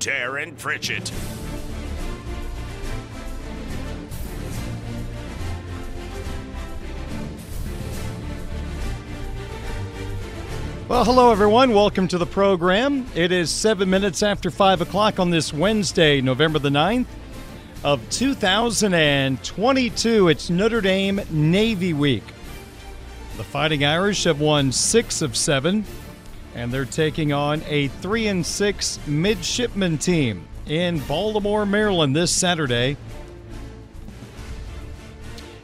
Darren Pritchett. Well, hello, everyone. Welcome to the program. It is seven minutes after five o'clock on this Wednesday, November the 9th of 2022. It's Notre Dame Navy Week. The Fighting Irish have won six of seven, and they're taking on a three and six midshipman team in Baltimore, Maryland this Saturday.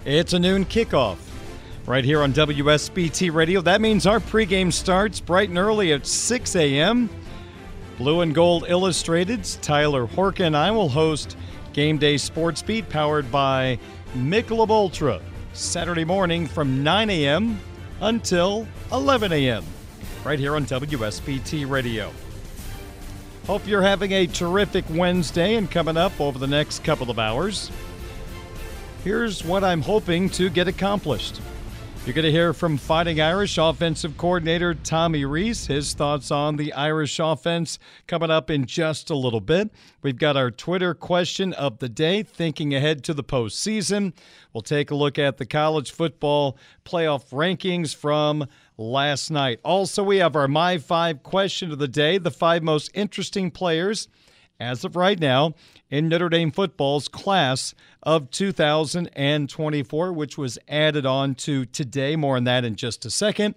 It's a noon kickoff right here on WSBT Radio. That means our pregame starts bright and early at 6 a.m. Blue and Gold Illustrated's Tyler Horka and I will host Game Day Sports Beat powered by Michelob Ultra Saturday morning from 9 a.m. until 11 a.m. right here on WSBT Radio. Hope you're having a terrific Wednesday and coming up over the next couple of hours. Here's what I'm hoping to get accomplished. You're going to hear from Fighting Irish offensive coordinator Tommy Rees, His thoughts on the Irish offense coming up in just a little bit. We've got our Twitter question of the day, thinking ahead to the postseason. We'll take a look at the college football playoff rankings from last night. Also, we have our My Five question of the day, the five most interesting players as of right now in Notre Dame football's class of 2024, which was added on to today. More on that in just a second.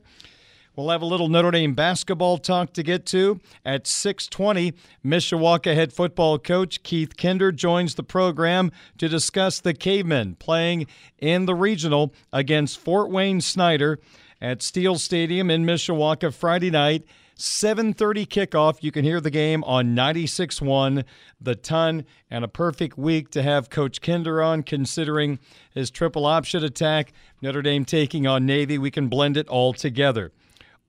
We'll have a little Notre Dame basketball talk to get to at 6:20. Mishawaka head football coach Keith Kinder joins the program to discuss the Cavemen playing in the regional against Fort Wayne Snider at Steele Stadium in Mishawaka Friday night 7:30 kickoff. You can hear the game on 96.1 The Ton, and a perfect week to have Coach Kinder on, considering his triple option attack. Notre Dame taking on Navy. We can blend it all together.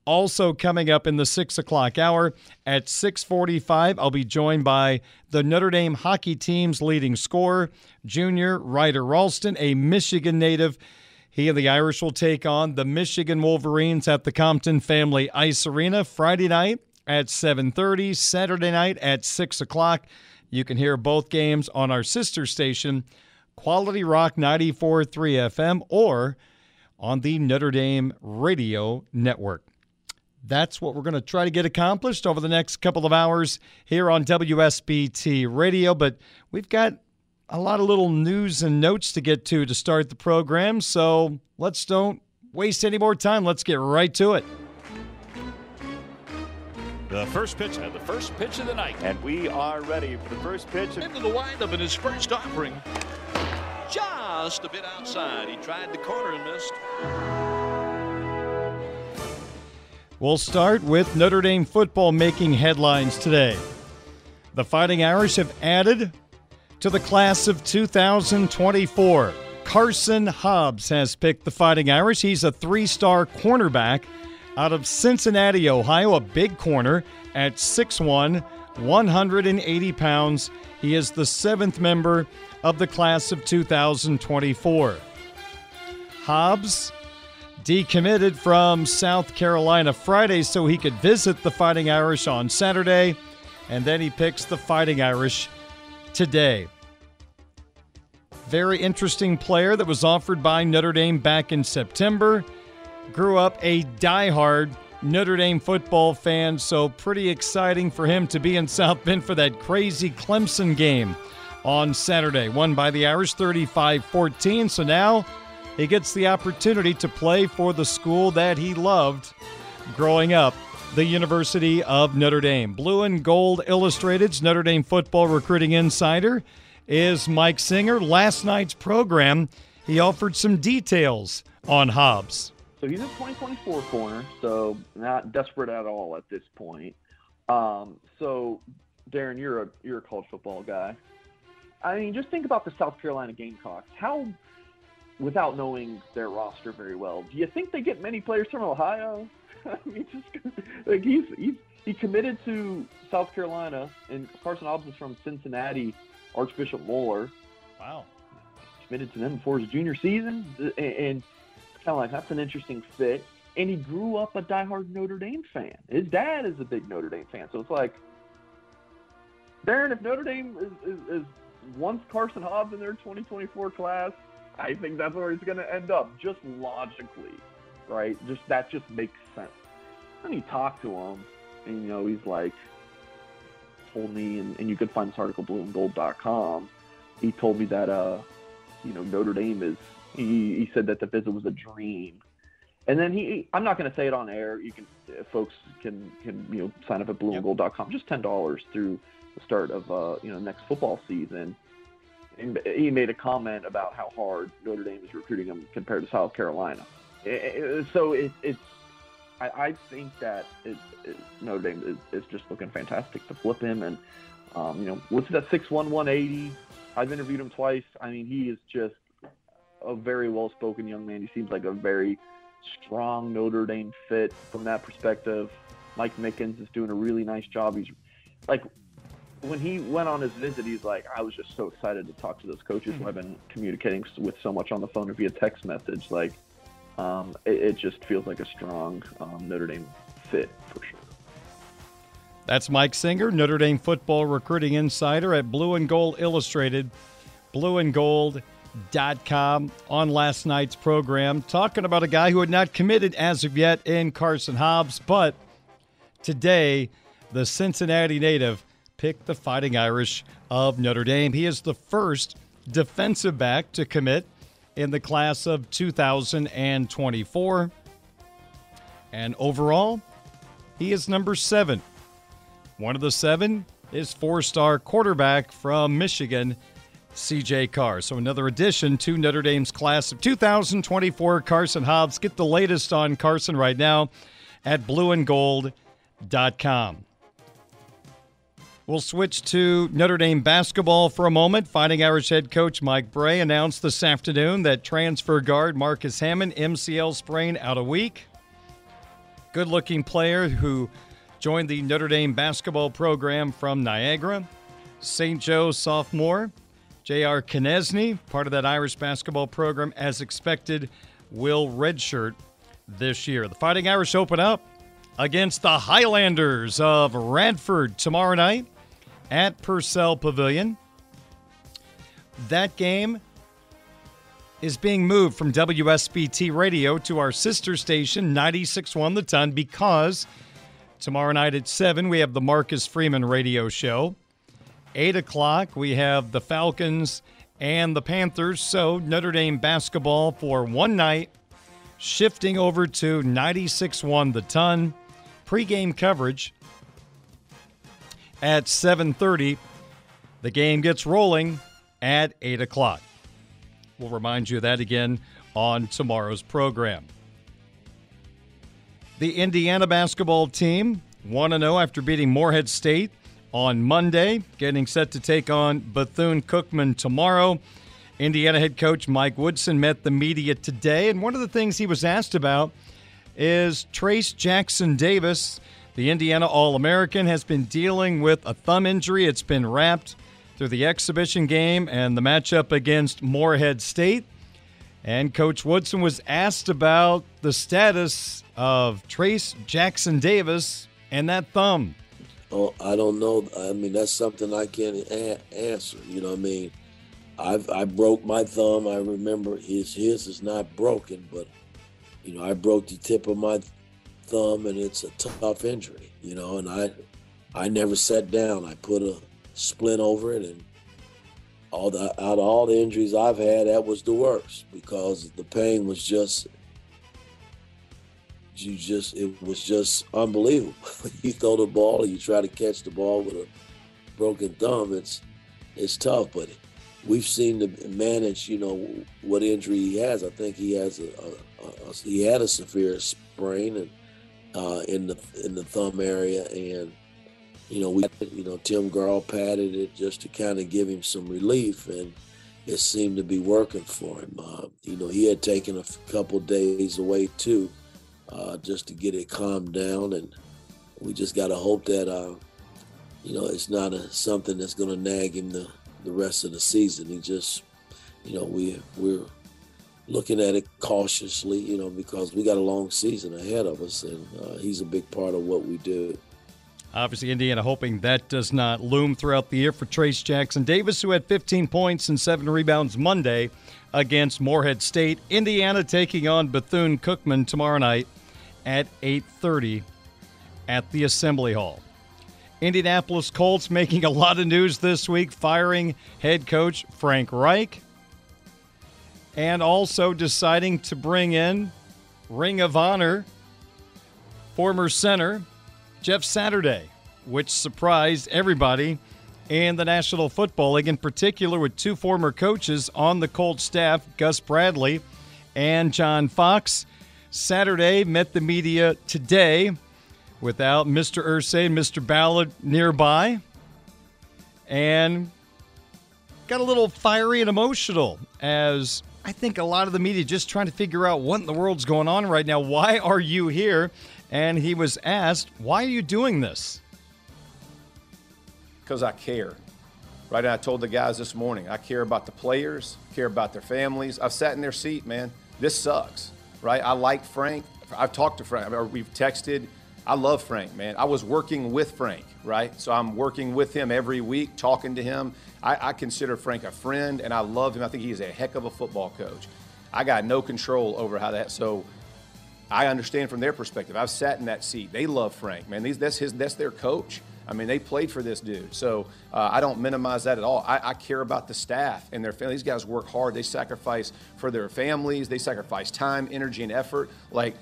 Also coming up in the six o'clock hour at 6:45, I'll be joined by the Notre Dame hockey team's leading scorer, junior Ryder Rolston, a Michigan native. He and the Irish will take on the Michigan Wolverines at the Compton Family Ice Arena Friday night at 7:30, Saturday night at 6 o'clock. You can hear both games on our sister station, Quality Rock 94.3 FM, or on the Notre Dame Radio Network. That's what we're going to try to get accomplished over the next couple of hours here on WSBT Radio. But we've got a lot of little news and notes to get to to start the program. So let's don't waste any more time. Let's get right to it. The first pitch and the first pitch of the night. And we are ready for the first pitch. Into the windup in his first offering. Just a bit outside. He tried the corner and missed. We'll start with Notre Dame football making headlines today. The Fighting Irish have added to the class of 2024. Carson Hobbs has picked the Fighting Irish. He's a three star cornerback out of Cincinnati, Ohio, a big corner at 6'1, 180 pounds. He is the seventh member of the class of 2024. Hobbs decommitted from South Carolina Friday so he could visit the Fighting Irish on Saturday, and then he picks the Fighting Irish today. Very interesting player that was offered by Notre Dame back in September. Grew up a die-hard Notre Dame football fan, so pretty exciting for him to be in South Bend for that crazy Clemson game on Saturday. Won by the Irish 35 14. So now he gets the opportunity to play for the school that he loved growing up, the University of Notre Dame. Blue and Gold Illustrated's Notre Dame football recruiting insider is Mike Singer. Last night's program, he offered some details on Hobbs. So he's a 2024 corner, so not desperate at all at this point. Um, so, Darren, you're a you're a college football guy. I mean, just think about the South Carolina Gamecocks. How, without knowing their roster very well, do you think they get many players from Ohio? I mean, just like he's he's he committed to South Carolina, and Carson Hobbs is from Cincinnati. Archbishop Moeller. Wow. Committed to them before his junior season, and, and kind of like that's an interesting fit. And he grew up a diehard Notre Dame fan. His dad is a big Notre Dame fan, so it's like, Darren, if Notre Dame is, is, is once Carson Hobbs in their 2024 class, I think that's where he's going to end up, just logically, right? Just that just makes. And he talked to him, and you know, he's like, told me, and, and you could find this article blueandgold.com. He told me that uh, you know Notre Dame is. He, he said that the visit was a dream, and then he. I'm not going to say it on air. You can, folks can can you know sign up at blueandgold.com. Just ten dollars through the start of uh, you know next football season. And he made a comment about how hard Notre Dame is recruiting him compared to South Carolina. So it, it's I, I think that it, it, Notre Dame is, is, just looking fantastic to flip him. And, um, you know, listed at 6'1", 180. I've interviewed him twice. I mean, he is just a very well-spoken young man. He seems like a very strong Notre Dame fit from that perspective. Mike Mickens is doing a really nice job. He's like, when he went on his visit, he's like, I was just so excited to talk to those coaches who I've been communicating with so much on the phone or via text message. Like, um, it, it, just feels like a strong um, Notre Dame fit for sure. That's Mike Singer, Notre Dame football recruiting insider at Blue and Gold Illustrated, blueandgold.com on last night's program, talking about a guy who had not committed as of yet in Carson Hobbs, but today the Cincinnati native picked the Fighting Irish of Notre Dame. He is the first defensive back to commit in the class of 2024. And overall, he is number seven. One of the seven is four star quarterback from Michigan, CJ Carr. So another addition to Notre Dame's class of 2024, Carson Hobbs. Get the latest on Carson right now at blueandgold.com. We'll switch to Notre Dame basketball for a moment. Fighting Irish head coach Mike Brey announced this afternoon that transfer guard Marcus Hammond, MCL sprain, out a week. Good looking player who joined the Notre Dame basketball program from Niagara. St. Joe sophomore J.R. Konieczny, part of that Irish basketball program, as expected, will redshirt this year. The Fighting Irish open up against the Highlanders of Radford tomorrow night at Purcell Pavilion. That game is being moved from WSBT Radio to our sister station, 96.1 The Ton, because tomorrow night at 7, we have the Marcus Freeman radio show. 8 o'clock, we have the Falcons and the Panthers. So Notre Dame basketball for one night, shifting over to 96.1 The Ton. Pre-game coverage at 7.30. The game gets rolling at 8 o'clock. We'll remind you of that again on tomorrow's program. The Indiana basketball team 1 0 after beating Morehead State on Monday, getting set to take on Bethune Cookman tomorrow. Indiana head coach Mike Woodson met the media today, and one of the things he was asked about is Trayce Jackson-Davis, the Indiana All American, has been dealing with a thumb injury. It's been wrapped through the exhibition game and the matchup against Morehead State. And Coach Woodson was asked about the status of Trace Jackson Davis and that thumb. Oh, I don't know. I mean, that's something I can't a- answer. You know what I mean? I've I broke my thumb. I remember his his is not broken, but you know I broke the tip of my thumb, and it's a tough injury. You know, and I I never sat down. I put a splint over it, and all the out of all the injuries I've had, that was the worst because the pain was just you just it was just unbelievable. you throw the ball, you try to catch the ball with a broken thumb. It's it's tough, but we've seen to manage. You know what injury he has. I think he has a, a, a he had a severe sprain and uh, in the in the thumb area, and you know we you know Tim Garl patted it just to kind of give him some relief, and it seemed to be working for him. Uh, you know he had taken a couple days away too uh, just to get it calmed down. And we just got to hope that, uh, you know, it's not a, something that's going to nag him the, the rest of the season. He just, you know, we we're looking at it cautiously, you know, because we got a long season ahead of us, and uh, he's a big part of what we do. Obviously, Indiana hoping that does not loom throughout the year for Trayce Jackson-Davis, who had 15 points and seven rebounds Monday against Morehead State. Indiana taking on Bethune Cookman tomorrow night at 8:30 at the Assembly Hall. Indianapolis Colts making a lot of news this week, firing head coach Frank Reich and also deciding to bring in Ring of Honor former center Jeff Saturday, which surprised everybody in the National Football League, in particular with two former coaches on the Colts staff, Gus Bradley and John Fox. Saturday met the media today without Mr. Irsay and Mr. Ballard nearby and got a little fiery and emotional as I think a lot of the media just trying to figure out what in the world's going on right now. Why are you here? And he was asked, Why are you doing this? Because I care. Right? And I told the guys this morning, I care about the players, care about their families. I've sat in their seat, man. This sucks, right? I like Frank. I've talked to Frank. We've texted. I love Frank, man. I was working with Frank, right? So I'm working with him every week, talking to him. I, I consider Frank a friend, and I love him. I think he's a heck of a football coach. I got no control over how that. So I understand from their perspective. I've sat in that seat. They love Frank, man. These, that's his. That's their coach. I mean, they played for this dude. So uh, I don't minimize that at all. I, I, care about the staff and their families. These guys work hard. They sacrifice for their families. They sacrifice time, energy, and effort. Like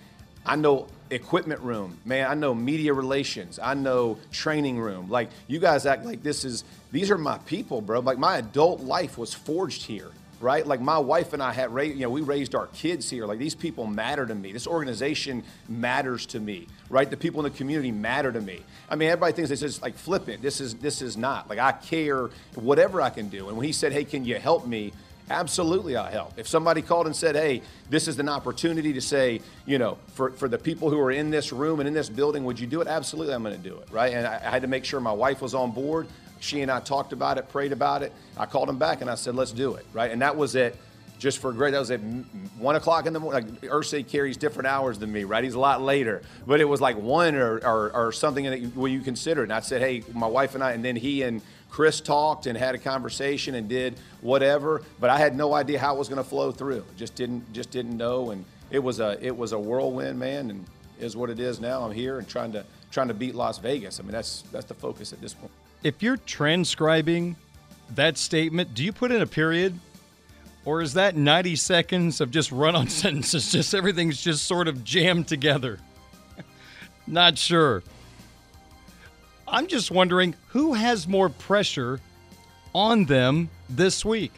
I know equipment room, man. I know media relations. I know training room. Like you guys act like this is. These are my people, bro. Like my adult life was forged here right? Like my wife and I had, raised, you know, we raised our kids here. Like these people matter to me. This organization matters to me, right? The people in the community matter to me. I mean, everybody thinks this is like flippant. This is this is not. Like I care whatever I can do. And when he said, "Hey, can you help me?" Absolutely, I'll help. If somebody called and said, hey, this is an opportunity to say, you know, for, for the people who are in this room and in this building, would you do it? Absolutely, I'm going to do it, right? And I, I had to make sure my wife was on board. She and I talked about it, prayed about it. I called him back and I said, let's do it, right? And that was it just for great. That was at one o'clock in the morning. Like Irsay carries different hours than me, right? He's a lot later, but it was like one or, or, or something that you, what you consider. And I said, hey, my wife and I, and then he and Chris talked and had a conversation and did whatever, but I had no idea how it was going to flow through. Just didn't just didn't know, and it was a it was a whirlwind, man, and is what it is now. I'm here and trying to trying to beat Las Vegas. I mean, that's that's the focus at this point. If you're transcribing that statement, do you put in a period? Or is that 90 seconds of just run on sentences? Just everything's just sort of jammed together. Not sure. I'm just wondering who has more pressure on them this week?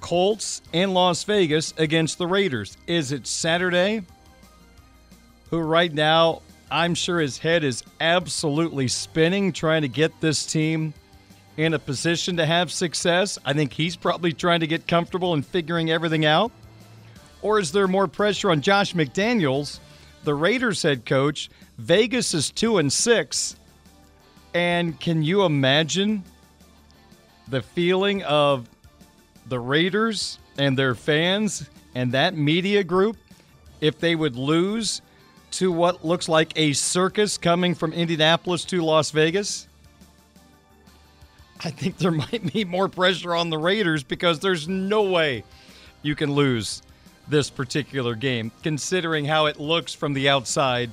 Colts and Las Vegas against the Raiders. Is it Saturday who right now I'm sure his head is absolutely spinning trying to get this team in a position to have success. I think he's probably trying to get comfortable and figuring everything out. Or is there more pressure on Josh McDaniels, the Raiders head coach? Vegas is 2 and 6. And can you imagine the feeling of the Raiders and their fans and that media group if they would lose to what looks like a circus coming from Indianapolis to Las Vegas? I think there might be more pressure on the Raiders because there's no way you can lose this particular game, considering how it looks from the outside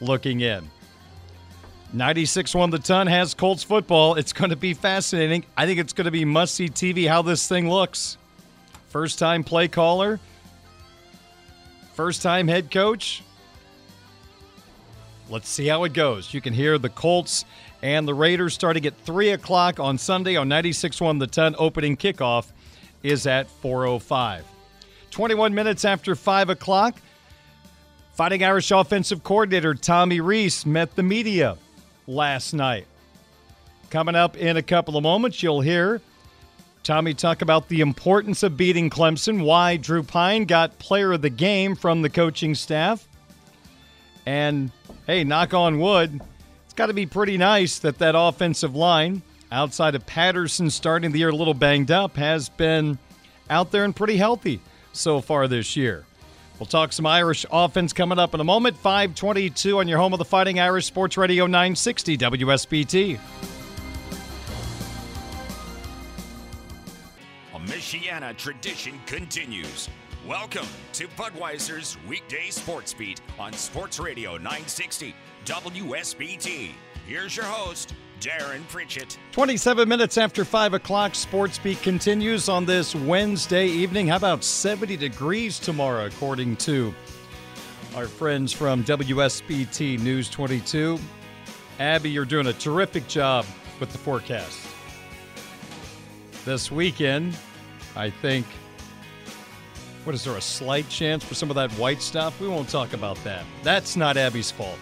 looking in. 96 1 the ton has Colts football. It's going to be fascinating. I think it's going to be must see TV how this thing looks. First time play caller, first time head coach. Let's see how it goes. You can hear the Colts and the Raiders starting at 3 o'clock on Sunday on 96 1 the ton. Opening kickoff is at 4.05. 21 minutes after 5 o'clock, Fighting Irish offensive coordinator Tommy Rees met the media last night. Coming up in a couple of moments, you'll hear Tommy talk about the importance of beating Clemson, why Drew Pyne got player of the game from the coaching staff. And hey, knock on wood, it's got to be pretty nice that that offensive line, outside of Patterson starting the year a little banged up, has been out there and pretty healthy so far this year. We'll talk some Irish offense coming up in a moment. 522 on your home of the Fighting Irish Sports Radio 960 WSBT. A Michiana tradition continues. Welcome to Budweiser's weekday sports beat on Sports Radio 960 WSBT. Here's your host, Darren Pritchett. 27 minutes after 5 o'clock, Sports Beat continues on this Wednesday evening. How about 70 degrees tomorrow, according to our friends from WSBT News 22? Abby, you're doing a terrific job with the forecast. This weekend, I think, what is there, a slight chance for some of that white stuff? We won't talk about that. That's not Abby's fault.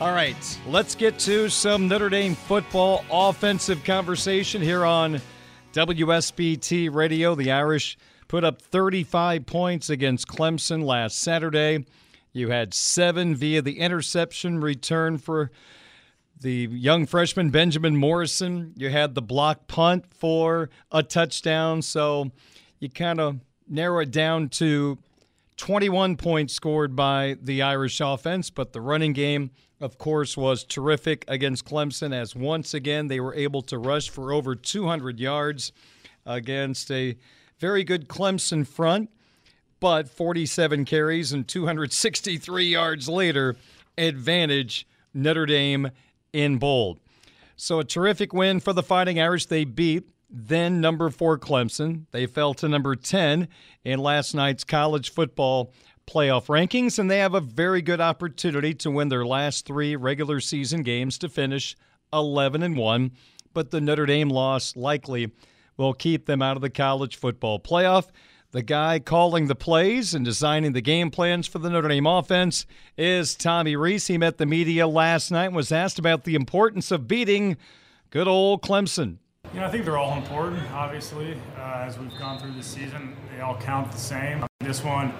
All right, let's get to some Notre Dame football offensive conversation here on WSBT Radio. The Irish put up 35 points against Clemson last Saturday. You had seven via the interception return for the young freshman Benjamin Morrison. You had the block punt for a touchdown. So you kind of narrow it down to 21 points scored by the Irish offense, but the running game of course, was terrific against Clemson as once again they were able to rush for over 200 yards against a very good Clemson front. But 47 carries and 263 yards later, advantage Notre Dame in bold. So a terrific win for the Fighting Irish. They beat then number four Clemson. They fell to number 10 in last night's college football playoff rankings, and they have a very good opportunity to win their last three regular season games to finish 11 and 1. But the Notre Dame loss likely will keep them out of the college football playoff. The guy calling the plays and designing the game plans for the Notre Dame offense is Tommy Rees. He met the media last night and was asked about the importance of beating good old Clemson. You know, I think they're all important, obviously. Uh, as we've gone through the season, they all count the same. This one,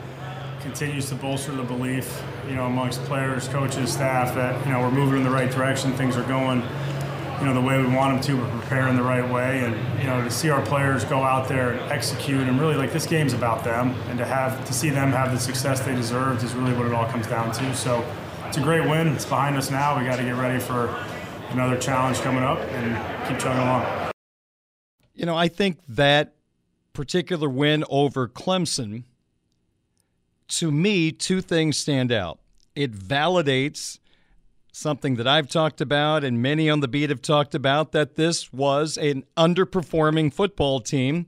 continues to bolster the belief, you know, amongst players, coaches, staff that you know we're moving in the right direction. Things are going, you know, the way we want them to. We're preparing the right way, and you know, to see our players go out there and execute, and really like this game's about them, and to have to see them have the success they deserved is really what it all comes down to. So it's a great win. It's behind us now. We got to get ready for another challenge coming up and keep chugging along. You know, I think that particular win over Clemson to me, two things stand out. It validates something that I've talked about and many on the beat have talked about that this was an underperforming football team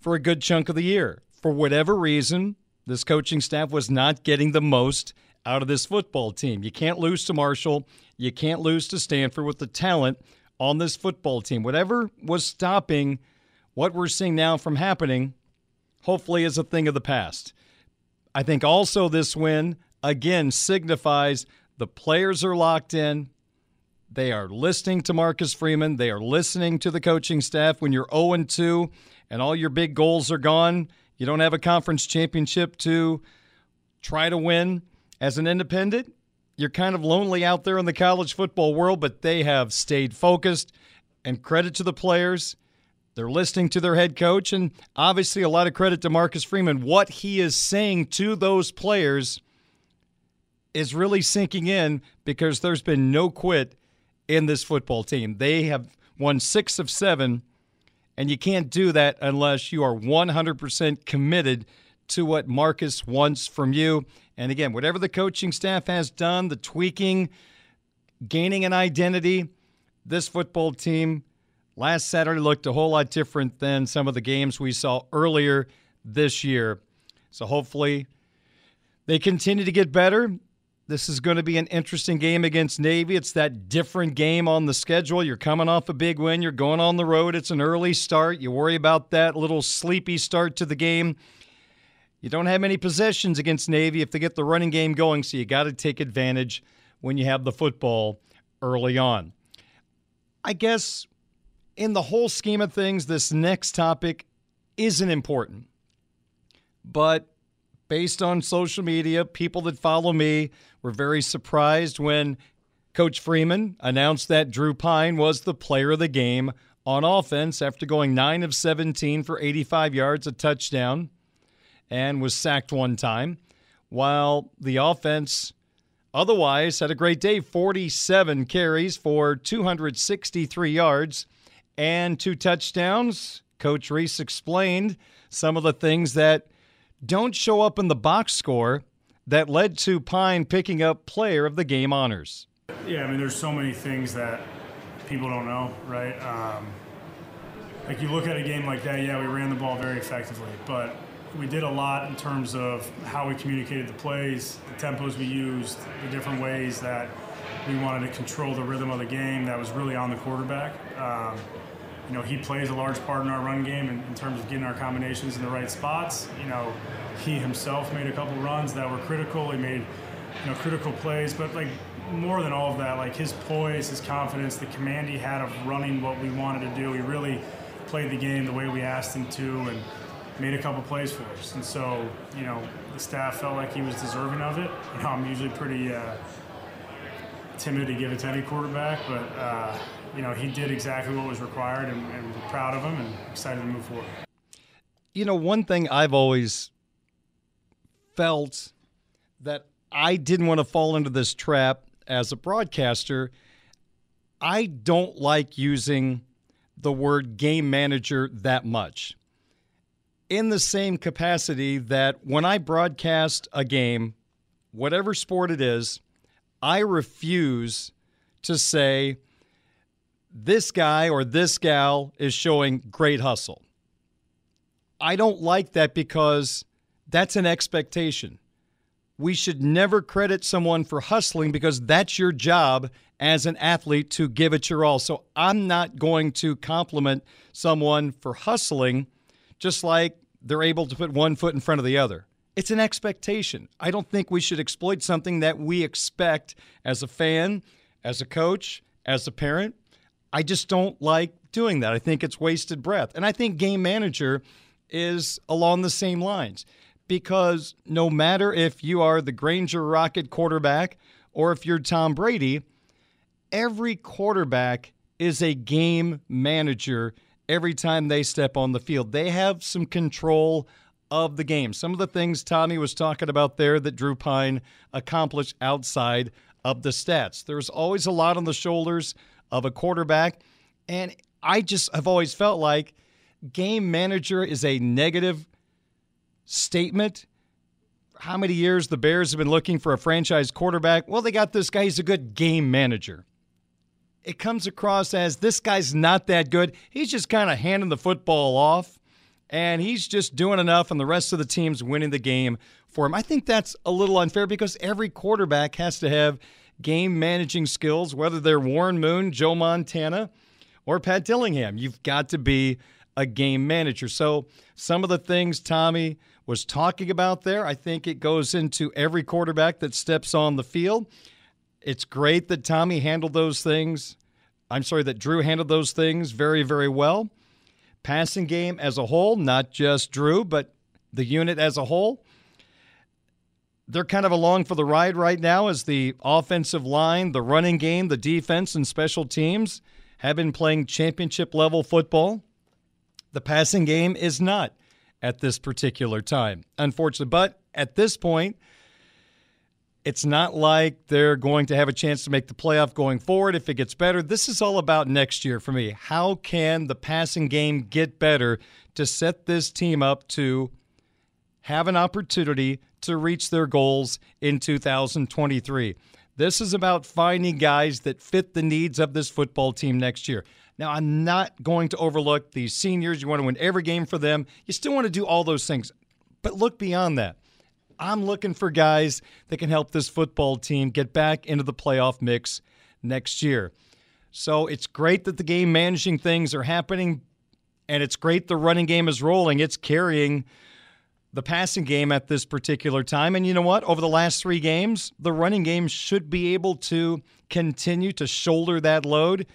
for a good chunk of the year. For whatever reason, this coaching staff was not getting the most out of this football team. You can't lose to Marshall, you can't lose to Stanford with the talent on this football team. Whatever was stopping what we're seeing now from happening, hopefully, is a thing of the past. I think also this win, again, signifies the players are locked in. They are listening to Marcus Freeman. They are listening to the coaching staff. When you're 0 2 and all your big goals are gone, you don't have a conference championship to try to win as an independent. You're kind of lonely out there in the college football world, but they have stayed focused. And credit to the players. They're listening to their head coach, and obviously a lot of credit to Marcus Freeman. What he is saying to those players is really sinking in because there's been no quit in this football team. They have won six of seven, and you can't do that unless you are 100% committed to what Marcus wants from you. And again, whatever the coaching staff has done, the tweaking, gaining an identity, this football team last Saturday looked a whole lot different than some of the games we saw earlier this year. So hopefully they continue to get better. This is going to be an interesting game against Navy. It's that different game on the schedule. You're coming off a big win, you're going on the road. It's an early start. You worry about that little sleepy start to the game. You don't have many possessions against Navy if they get the running game going, so you got to take advantage when you have the football early on. I guess in the whole scheme of things, this next topic isn't important. But based on social media, people that follow me were very surprised when Coach Freeman announced that Drew Pyne was the player of the game on offense after going 9 of 17 for 85 yards, a touchdown, and was sacked one time, while the offense otherwise had a great day 47 carries for 263 yards and two touchdowns. Coach Rees explained some of the things that don't show up in the box score that led to Pyne picking up player of the game honors. Yeah, I mean, there's so many things that people don't know, right? Um, like you look at a game like that, yeah, we ran the ball very effectively, but we did a lot in terms of how we communicated the plays, the tempos we used, the different ways that we wanted to control the rhythm of the game that was really on the quarterback. Um, you know, he plays a large part in our run game in, in, terms of getting our combinations in the right spots. You know, he himself made a couple runs that were critical. He made, you know, critical plays, but like more than all of that, like his poise, his confidence, the command he had of running what we wanted to do. He really played the game the way we asked him to, and made a couple plays for us. And so, you know, the staff felt like he was deserving of it. You know, I'm usually pretty uh, timid to give it to any quarterback, but. Uh, you know, he did exactly what was required, and, and we're proud of him and excited to move forward. You know, one thing I've always felt that I didn't want to fall into this trap as a broadcaster. I don't like using the word game manager that much. In the same capacity that when I broadcast a game, whatever sport it is, I refuse to say, this guy or this gal is showing great hustle. I don't like that because that's an expectation. We should never credit someone for hustling because that's your job as an athlete to give it your all. So I'm not going to compliment someone for hustling just like they're able to put one foot in front of the other. It's an expectation. I don't think we should exploit something that we expect as a fan, as a coach, as a parent. I just don't like doing that. I think it's wasted breath. And I think game manager is along the same lines because no matter if you are the Granger Rocket quarterback or if you're Tom Brady, every quarterback is a game manager every time they step on the field. They have some control of the game. Some of the things Tommy was talking about there that Drew Pyne accomplished outside of the stats. There's always a lot on the shoulders of a quarterback. And I just have always felt like game manager is a negative statement. How many years the Bears have been looking for a franchise quarterback? Well, they got this guy. He's a good game manager. It comes across as this guy's not that good. He's just kind of handing the football off, and he's just doing enough, and the rest of the team's winning the game for him. I think that's a little unfair because every quarterback has to have game managing skills, whether they're Warren Moon, Joe Montana, or Pat Dillingham. You've got to be a game manager. So some of the things Tommy was talking about there. I think it goes into every quarterback that steps on the field. It's great that Tommy handled those things. I'm sorry, that Drew handled those things very, very well. Passing game as a whole, not just Drew, but the unit as a whole. They're kind of along for the ride right now as the offensive line, the running game, the defense, and special teams have been playing championship level football. The passing game is not at this particular time, unfortunately. But at this point, it's not like they're going to have a chance to make the playoff going forward if it gets better. This is all about next year for me. How can the passing game get better to set this team up to have an opportunity to reach their goals in 2023? This is about finding guys that fit the needs of this football team next year. Now, I'm not going to overlook the seniors. You want to win every game for them. You still want to do all those things. But look beyond that. I'm looking for guys that can help this football team get back into the playoff mix next year. So it's great that the game managing things are happening, and it's great the running game is rolling. It's carrying the passing game at this particular time. And you know what? Over the last three games, the running game should be able to continue to shoulder that load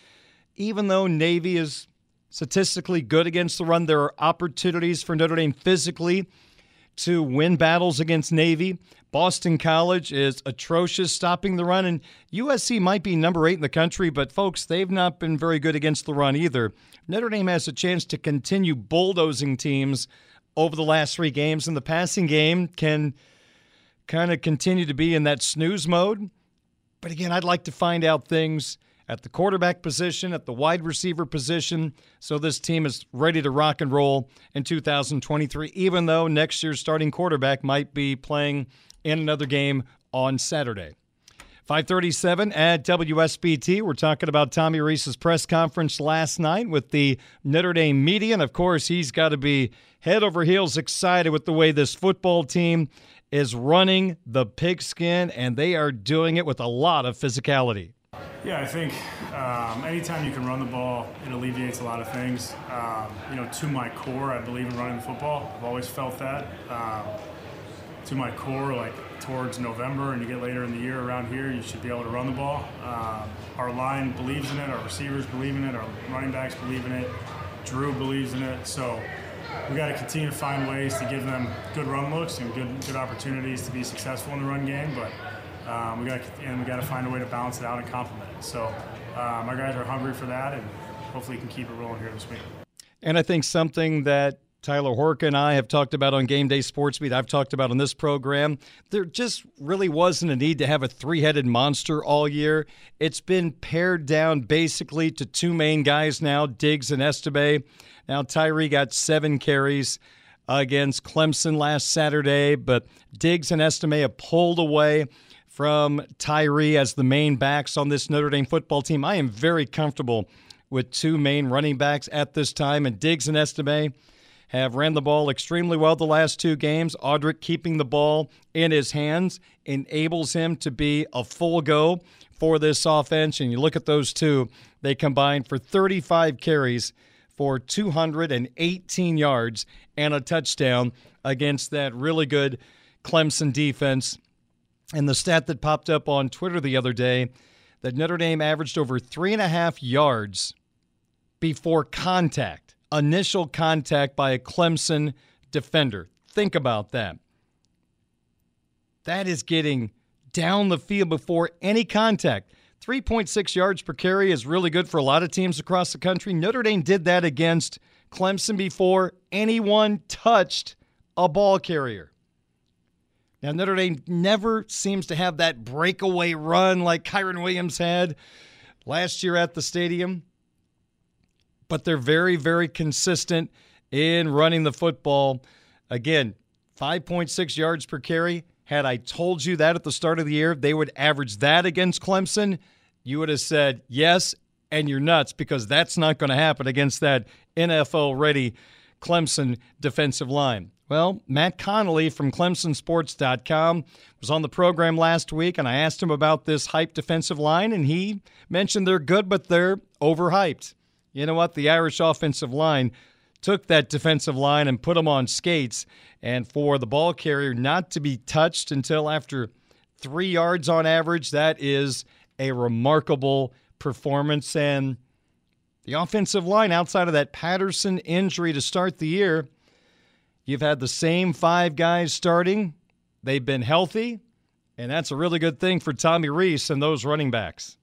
even though Navy is statistically good against the run, there are opportunities for Notre Dame physically to win battles against Navy. Boston College is atrocious stopping the run, and USC might be number eight in the country, but folks, they've not been very good against the run either. Notre Dame has a chance to continue bulldozing teams over the last three games, and the passing game can kind of continue to be in that snooze mode. But again, I'd like to find out things at the quarterback position, at the wide receiver position. So this team is ready to rock and roll in 2023, even though next year's starting quarterback might be playing in another game on Saturday. 537 at WSBT. We're talking about Tommy Rees's press conference last night with the Notre Dame media. And of course, he's got to be head over heels excited with the way this football team is running the pigskin, and they are doing it with a lot of physicality. Yeah, I think um, anytime you can run the ball, it alleviates a lot of things. Um, you know, to my core, I believe in running the football. I've always felt that. Um, to my core, like towards November and you get later in the year around here, you should be able to run the ball. Um, our line believes in it, our receivers believe in it, our running backs believe in it, Drew believes in it. So we got to continue to find ways to give them good run looks and good good opportunities to be successful in the run game. But um, we got and we got to find a way to balance it out and complement. So um, our guys are hungry for that, and hopefully we can keep it rolling here this week. And I think something that Tyler Horka and I have talked about on Game Day Sports Beat, I've talked about on this program. There just really wasn't a need to have a three headed monster all year. It's been pared down basically to two main guys now, Diggs and Estime. Now, Tyree got seven carries against Clemson last Saturday, but Diggs and Estime have pulled away from Tyree as the main backs on this Notre Dame football team. I am very comfortable with two main running backs at this time, and Diggs and Estime have ran the ball extremely well the last two games. Audric keeping the ball in his hands enables him to be a full go for this offense. And you look at those two, they combined for 35 carries for 218 yards and a touchdown against that really good Clemson defense and the stat that popped up on Twitter the other day that Notre Dame averaged over three and a half yards before contact, initial contact by a Clemson defender. Think about that. That is getting down the field before any contact. 3.6 yards per carry is really good for a lot of teams across the country. Notre Dame did that against Clemson before anyone touched a ball carrier. Now, Notre Dame never seems to have that breakaway run like Kyren Williams had last year at the stadium, but they're very, very consistent in running the football. Again, 5.6 yards per carry. Had I told you that at the start of the year, they would average that against Clemson, you would have said yes, and you're nuts because that's not going to happen against that NFL ready Clemson defensive line. Well, Matt Connolly from ClemsonSports.com was on the program last week, and I asked him about this hype defensive line, and he mentioned they're good, but they're overhyped. You know what? The Irish offensive line took that defensive line and put them on skates. And for the ball carrier not to be touched until after three yards on average, that is a remarkable performance. And the offensive line, outside of that Patterson injury to start the year, you've had the same five guys starting. They've been healthy, and that's a really good thing for Tommy Rees and those running backs.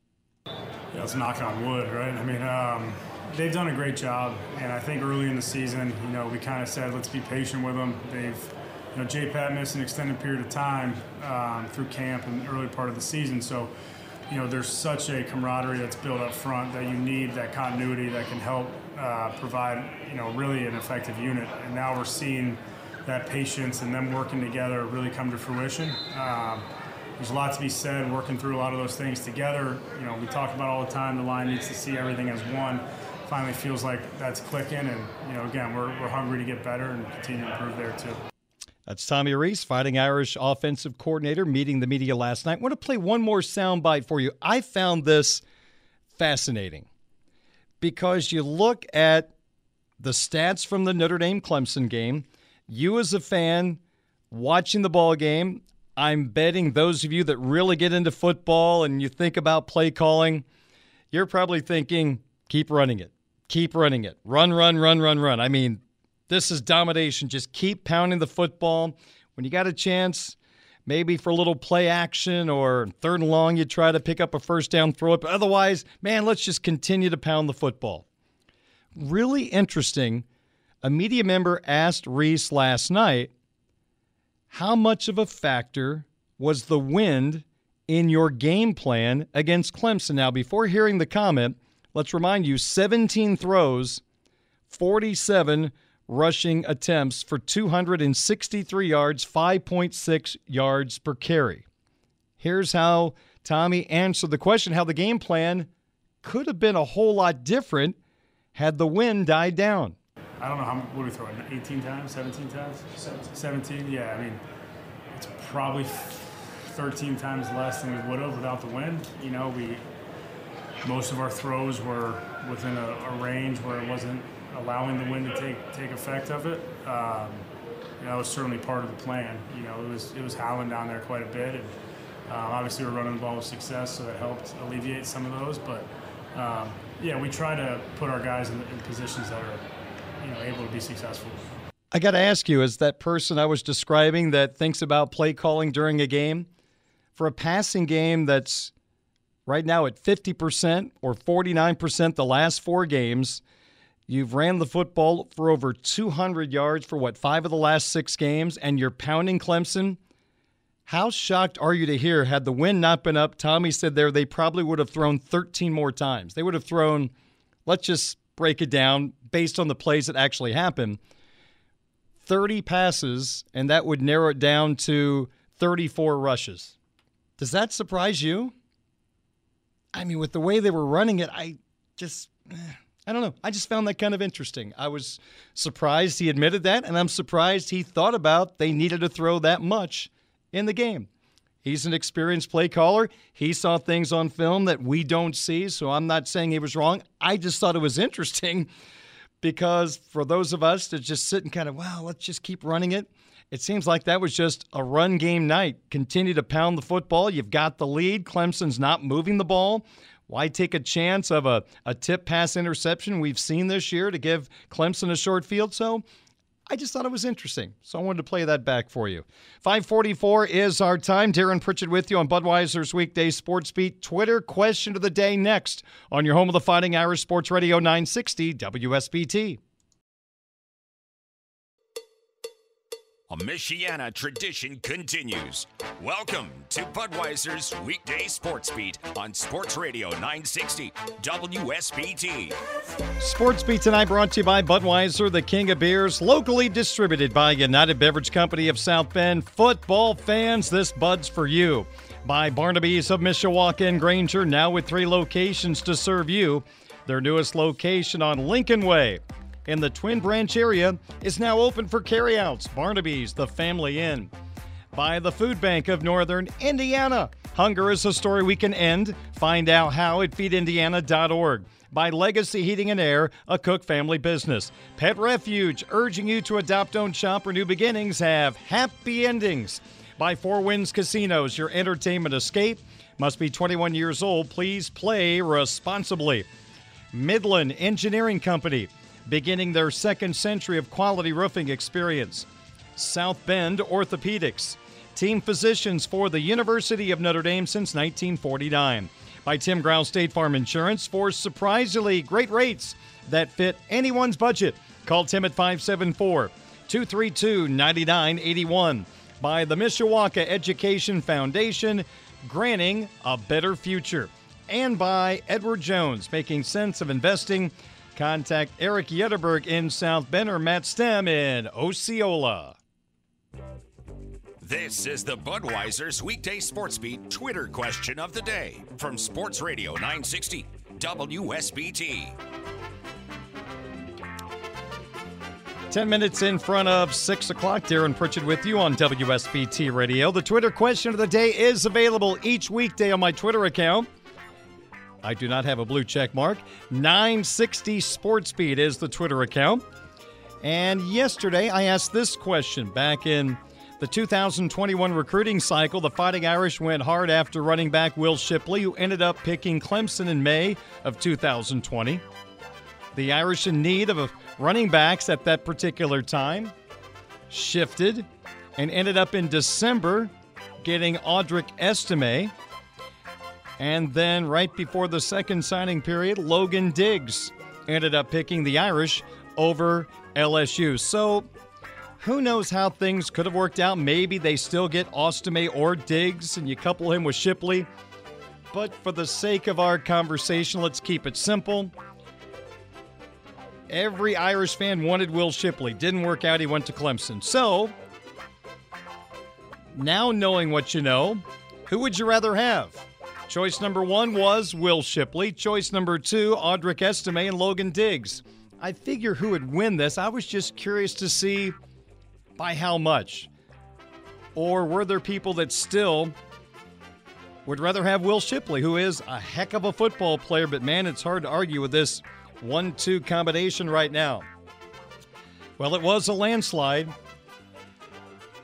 Yeah, let's knock on wood, right? I mean, um, they've done a great job, and I think early in the season, you know, we kind of said let's be patient with them. They've, you know, J. Pat missed an extended period of time um, through camp and early part of the season, so you know, there's such a camaraderie that's built up front that you need that continuity that can help uh, provide, you know, really an effective unit. And now we're seeing that patience and them working together really come to fruition. Um, there's a lot to be said working through a lot of those things together. You know, we talk about all the time the line needs to see everything as one. Finally feels like that's clicking, and you know, again, we're, we're hungry to get better and continue to improve there too. That's Tommy Rees, Fighting Irish offensive coordinator, meeting the media last night. I want to play one more soundbite for you. I found this fascinating because you look at the stats from the Notre Dame Clemson game. You, as a fan, watching the ball game, I'm betting those of you that really get into football and you think about play calling, you're probably thinking, keep running it, keep running it, run, run, run, run, run. I mean, this is domination. Just keep pounding the football. When you got a chance, maybe for a little play action or third and long, you try to pick up a first down, throw it. But otherwise, man, let's just continue to pound the football. Really interesting. A media member asked Rees last night, how much of a factor was the wind in your game plan against Clemson? Now, before hearing the comment, let's remind you 17 throws, 47 rushing attempts for 263 yards, 5.6 yards per carry. Here's how Tommy answered the question how the game plan could have been a whole lot different had the wind died down. I don't know how what are we throwing 18 times, 17 times? 17. 17. Yeah, I mean, it's probably 13 times less than we would have without the wind. You know, we most of our throws were within a, a range where it wasn't allowing the wind to take take effect of it. Um, you know, that was certainly part of the plan. You know, it was it was howling down there quite a bit, and um, obviously we're running the ball with success, so that helped alleviate some of those. But um, yeah, we try to put our guys in, in positions that are you know able to be successful. I got to ask you, as that person I was describing that thinks about play calling during a game, for a passing game that's right now at 50% or 49% the last four games, You've ran the football for over 200 yards for what, five of the last six games, and you're pounding Clemson. How shocked are you to hear, had the wind not been up, Tommy said there, they probably would have thrown 13 more times. They would have thrown, let's just break it down based on the plays that actually happened 30 passes, and that would narrow it down to 34 rushes. Does that surprise you? I mean, with the way they were running it, I just. Eh. I don't know. I just found that kind of interesting. I was surprised he admitted that, and I'm surprised he thought about they needed to throw that much in the game. He's an experienced play caller. He saw things on film that we don't see, so I'm not saying he was wrong. I just thought it was interesting because for those of us that just sit and kind of, wow, let's just keep running it. It seems like that was just a run game night. Continue to pound the football. You've got the lead. Clemson's not moving the ball. Why take a chance of a, a tip pass interception we've seen this year to give Clemson a short field? So I just thought it was interesting. So I wanted to play that back for you. 544 is our time. Darren Pritchett with you on Budweiser's Weekday Sports Beat. Twitter question of the day next on your home of the Fighting Irish Sports Radio 960 WSBT. A Michiana tradition continues. Welcome to Budweiser's weekday sports beat on Sports Radio 960 WSBT. Sports Beat tonight brought to you by Budweiser, the king of beers, locally distributed by United Beverage Company of South Bend. Football fans, this Bud's for you. By Barnaby's of Mishawaka and Granger, now with three locations to serve you. Their newest location on Lincoln Way in the Twin Branch area is now open for carryouts. Barnaby's, the family inn. By the Food Bank of Northern Indiana. Hunger is a story we can end. Find out how at feedindiana.org. By Legacy Heating and Air, a Cook family business. Pet Refuge, urging you to adopt, don't shop, or new beginnings have happy endings. By Four Winds Casinos, your entertainment escape. Must be 21 years old. Please play responsibly. Midland Engineering Company, beginning their second century of quality roofing experience. South Bend Orthopedics, team physicians for the University of Notre Dame since 1949. By Tim Growl State Farm Insurance for surprisingly great rates that fit anyone's budget. Call Tim at 574 232 9981. By the Mishawaka Education Foundation, granting a better future. And by Edward Jones, making sense of investing. Contact Eric Yetterberg in South Bend or Matt Stem in Osceola. This is the Budweiser's weekday sports beat Twitter question of the day from Sports Radio 960 WSBT. 10 minutes in front of 6 o'clock. Darren Pritchett with you on WSBT Radio. The Twitter question of the day is available each weekday on my Twitter account. I do not have a blue check mark. 960 Sportsbeat is the Twitter account. And yesterday I asked this question back in the 2021 recruiting cycle. The Fighting Irish went hard after running back Will Shipley, who ended up picking Clemson in May of 2020. The Irish in need of running backs at that particular time shifted and ended up in December getting Audric Estime. And then right before the second signing period, Logan Diggs ended up picking the Irish over LSU. So who knows how things could have worked out? Maybe they still get Estime or Diggs and you couple him with Shipley. But for the sake of our conversation, let's keep it simple. Every Irish fan wanted Will Shipley. Didn't work out. He went to Clemson. So, now knowing what you know, who would you rather have? Choice number one was Will Shipley. Choice number two, Audric Estime and Logan Diggs. I figure who would win this. I was just curious to see by how much. Or were there people that still would rather have Will Shipley, who is a heck of a football player, but man, it's hard to argue with this one two combination right now. Well, it was a landslide.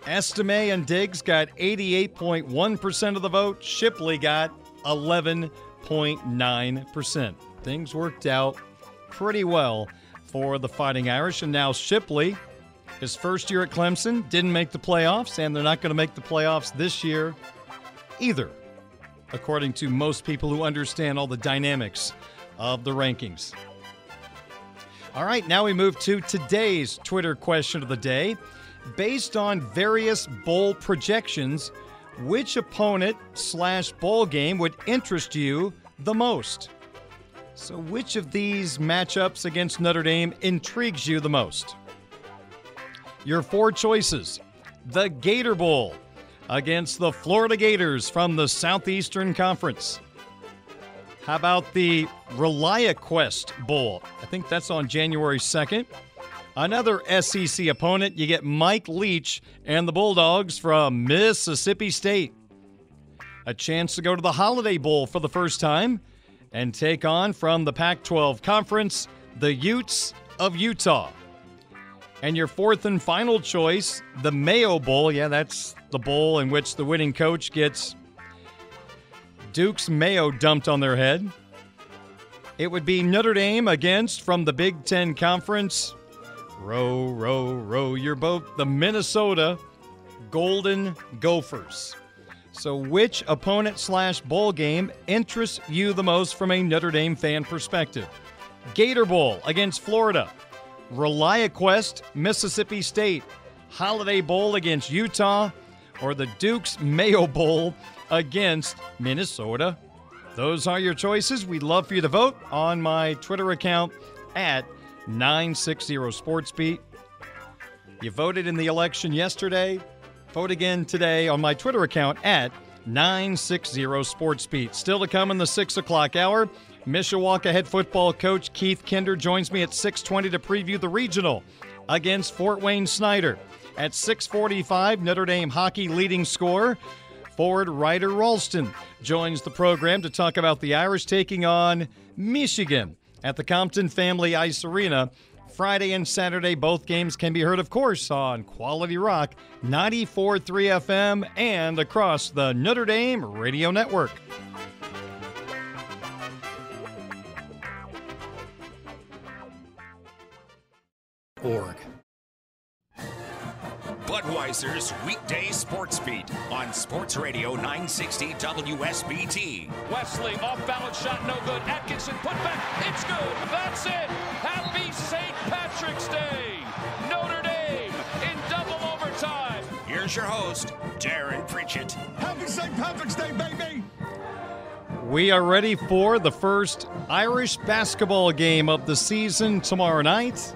Estime and Diggs got 88.1% of the vote. Shipley got 11.9%. Things worked out pretty well for the Fighting Irish. And now Shipley, his first year at Clemson, didn't make the playoffs, and they're not going to make the playoffs this year either, according to most people who understand all the dynamics of the rankings. All right, now we move to today's Twitter question of the day. Based on various bowl projections, which opponent slash bowl game would interest you the most? So, which of these matchups against Notre Dame intrigues you the most? Your four choices the Gator Bowl against the Florida Gators from the Southeastern Conference. How about the ReliaQuest Bowl? I think that's on January 2nd. Another SEC opponent, you get Mike Leach and the Bulldogs from Mississippi State. A chance to go to the Holiday Bowl for the first time and take on from the Pac 12 Conference the Utes of Utah. And your fourth and final choice, the Mayo Bowl. Yeah, that's the bowl in which the winning coach gets Duke's Mayo dumped on their head. It would be Notre Dame against, from the Big Ten Conference, row, row, row your boat, the Minnesota Golden Gophers. So, which opponent slash bowl game interests you the most from a Notre Dame fan perspective? Gator Bowl against Florida, ReliaQuest, Mississippi State, Holiday Bowl against Utah, or the Duke's Mayo Bowl against Minnesota. Those are your choices. We'd love for you to vote on my Twitter account at 960 SportsBeat. You voted in the election yesterday. Vote again today on my Twitter account at 960 SportsBeat. Still to come in the 6 o'clock hour. Mishawaka head football coach Keith Kinder joins me at 620 to preview the regional against Fort Wayne Snyder. At 6:45, Notre Dame hockey leading scorer forward Ryder Rolston joins the program to talk about the Irish taking on Michigan at the Compton Family Ice Arena. Friday and Saturday, both games can be heard, of course, on Quality Rock 94.3 FM and across the Notre Dame Radio Network. Org. Budweiser's weekday sports beat on Sports Radio 960 WSBT. Wesley off balance shot, no good. Atkinson put back, it's good. That's it. Happy St. Patrick's Day. Notre Dame in double overtime. Here's your host, Darren Pritchett. Happy St. Patrick's Day, baby. We are ready for the first Irish basketball game of the season tomorrow night.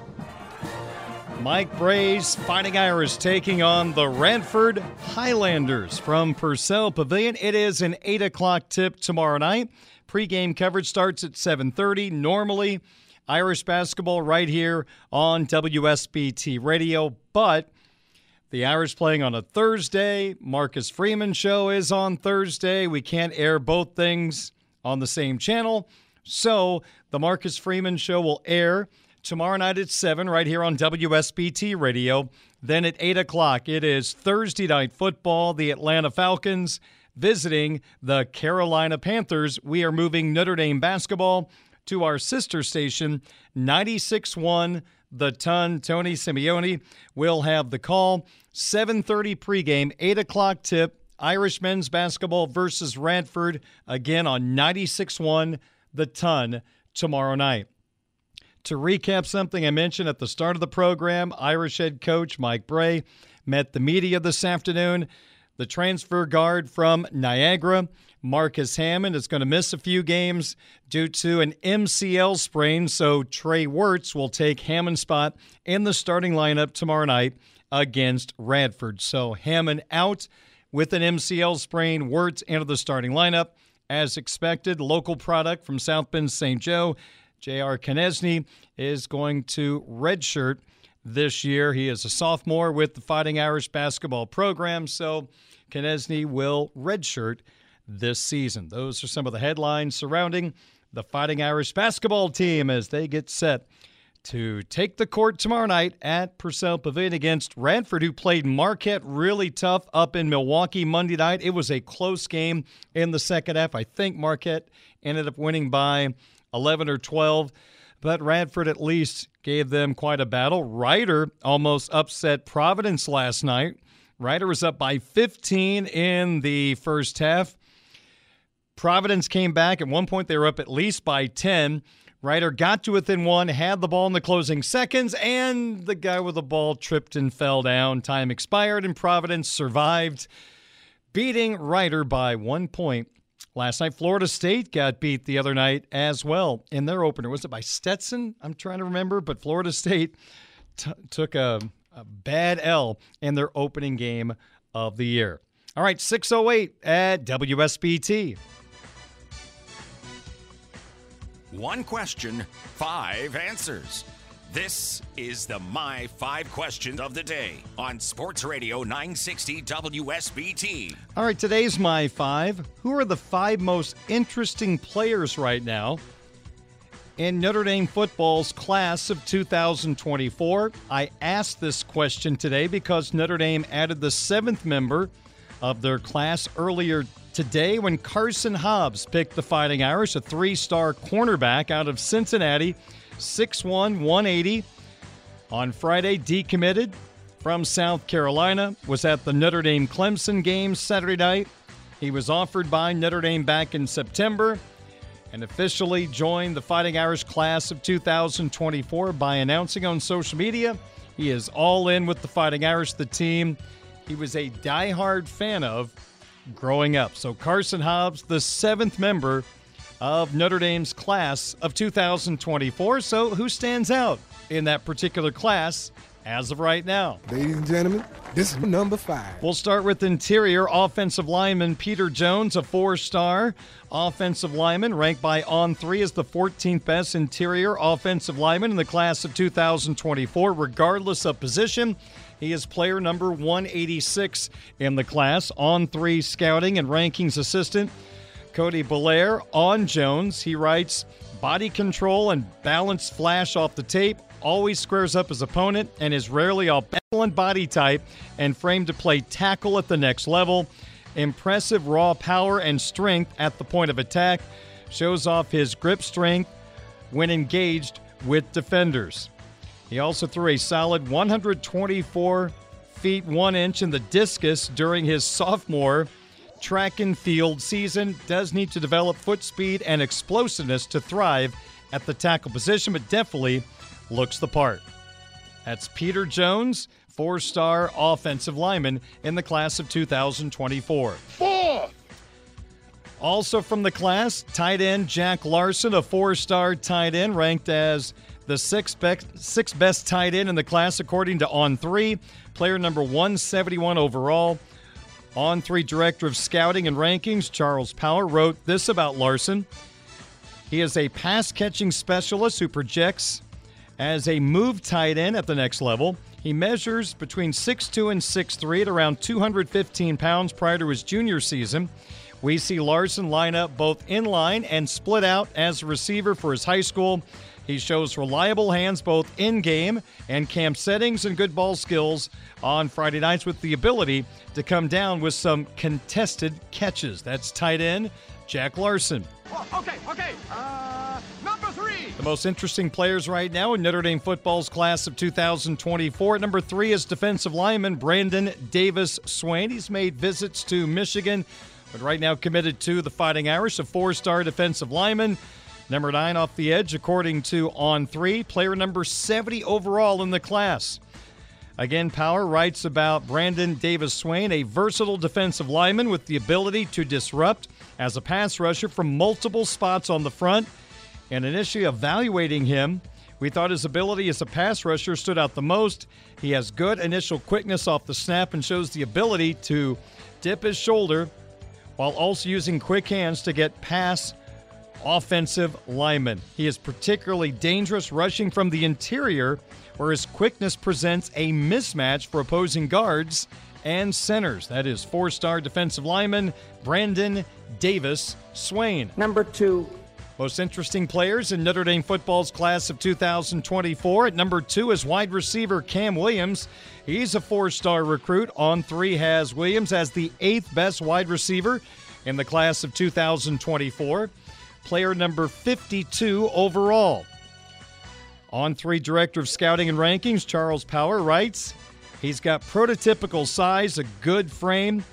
Mike Brey's Fighting Irish taking on the Radford Highlanders from Purcell Pavilion. It is an 8 o'clock tip tomorrow night. Pre-game coverage starts at 7.30. Normally, Irish basketball right here on WSBT Radio, but the Irish playing on a Thursday. Marcus Freeman show is on Thursday. We can't air both things on the same channel. So the Marcus Freeman show will air tomorrow night at 7 right here on WSBT Radio. Then at 8 o'clock, it is Thursday night football. The Atlanta Falcons visiting the Carolina Panthers. We are moving Notre Dame basketball to our sister station, 96.1 The Ton. Tony Simeone will have the call. 7.30 pregame, 8 o'clock tip. Irish men's basketball versus Radford again on 96.1 The Ton tomorrow night. To recap something I mentioned at the start of the program, Irish head coach Mike Brey met the media this afternoon. The transfer guard from Niagara, Marcus Hammond, is going to miss a few games due to an MCL sprain, so Trey Wertz will take Hammond's spot in the starting lineup tomorrow night against Radford. So Hammond out with an MCL sprain, Wirtz into the starting lineup. As expected, local product from South Bend St. Joe J.R. Konieczny is going to redshirt this year. He is a sophomore with the Fighting Irish basketball program, so Konieczny will redshirt this season. Those are some of the headlines surrounding the Fighting Irish basketball team as they get set to take the court tomorrow night at Purcell Pavilion against Radford, who played Marquette really tough up in Milwaukee Monday night. It was a close game in the second half. I think Marquette ended up winning by 11 or 12, but Radford at least gave them quite a battle. Rider almost upset Providence last night. Rider was up by 15 in the first half. Providence came back. At one point, they were up at least by 10. Rider got to within one, had the ball in the closing seconds, and the guy with the ball tripped and fell down. Time expired, and Providence survived, beating Rider by one point Last night, Florida State got beat the other night as well in their opener. Was it by Stetson? I'm trying to remember, but Florida State t- took a, a bad L in their opening game of the year. All right, 608 at WSBT. One question, five answers. This is the My Five Questions of the Day on Sports Radio 960 WSBT. All right, today's My Five. Who are the five most interesting players right now in Notre Dame football's class of 2024? I asked this question today because Notre Dame added the seventh member of their class earlier today when Carson Hobbs picked the Fighting Irish, a three star cornerback out of Cincinnati. 6'1, 180. On Friday, decommitted from South Carolina, was at the Notre Dame Clemson game Saturday night. He was offered by Notre Dame back in September and officially joined the Fighting Irish class of 2024 by announcing on social media he is all in with the Fighting Irish, the team he was a die-hard fan of growing up. So Carson Hobbs, the seventh member of Notre Dame's class of 2024. So, who stands out in that particular class as of right now. Ladies and gentlemen, this is number five. We'll start with interior offensive lineman Peter Jones, a four star offensive lineman, ranked by On Three as the 14th best interior offensive lineman in the class of 2024, regardless of position. He is player number 186 in the class. On Three scouting and rankings assistant Cody Belair on Jones. He writes, body control and balance flash off the tape, always squares up his opponent, and is rarely off excellent body type and framed to play tackle at the next level. Impressive raw power and strength at the point of attack. Shows off his grip strength when engaged with defenders. He also threw a solid 124 feet 1 inch in the discus during his sophomore track and field season. Does need to develop foot speed and explosiveness to thrive at the tackle position, but definitely looks the part. That's Peter Jones, four star offensive lineman in the class of 2024. Four! Also from the class, tight end Jack Larson, a four star tight end, ranked as the sixth best, sixth best tight end in the class according to On Three, player number 171 overall. On Three director of scouting and rankings, Charles Power, wrote this about Larson. He is a pass catching specialist who projects as a move tight end at the next level. He measures between 6'2 and 6'3 at around 215 pounds prior to his junior season. We see Larson line up both in line and split out as a receiver for his high school. He shows reliable hands both in game and camp settings and good ball skills on Friday nights with the ability to come down with some contested catches. That's tight end Jack Larson. Oh, okay, okay. Uh, number three. The most interesting players right now in Notre Dame football's class of 2024. At number three is defensive lineman Brandon Davis Swain. He's made visits to Michigan, but right now committed to the Fighting Irish, a four star defensive lineman. Number nine off the edge, according to On Three, player number 70 overall in the class. Again, Power writes about Brandon Davis Swain, a versatile defensive lineman with the ability to disrupt as a pass rusher from multiple spots on the front. And initially evaluating him, we thought his ability as a pass rusher stood out the most. He has good initial quickness off the snap and shows the ability to dip his shoulder while also using quick hands to get past offensive lineman. He is particularly dangerous rushing from the interior, where his quickness presents a mismatch for opposing guards and centers. That is four star defensive lineman Brandon Davis Swain. Number two. Most interesting players in Notre Dame football's class of 2024. At number two is wide receiver Cam Williams. He's a four star recruit. On three has Williams as the eighth best wide receiver in the class of 2024. Player number 52 overall. On three, director of scouting and rankings, Charles Power writes He's got prototypical size, a good frame.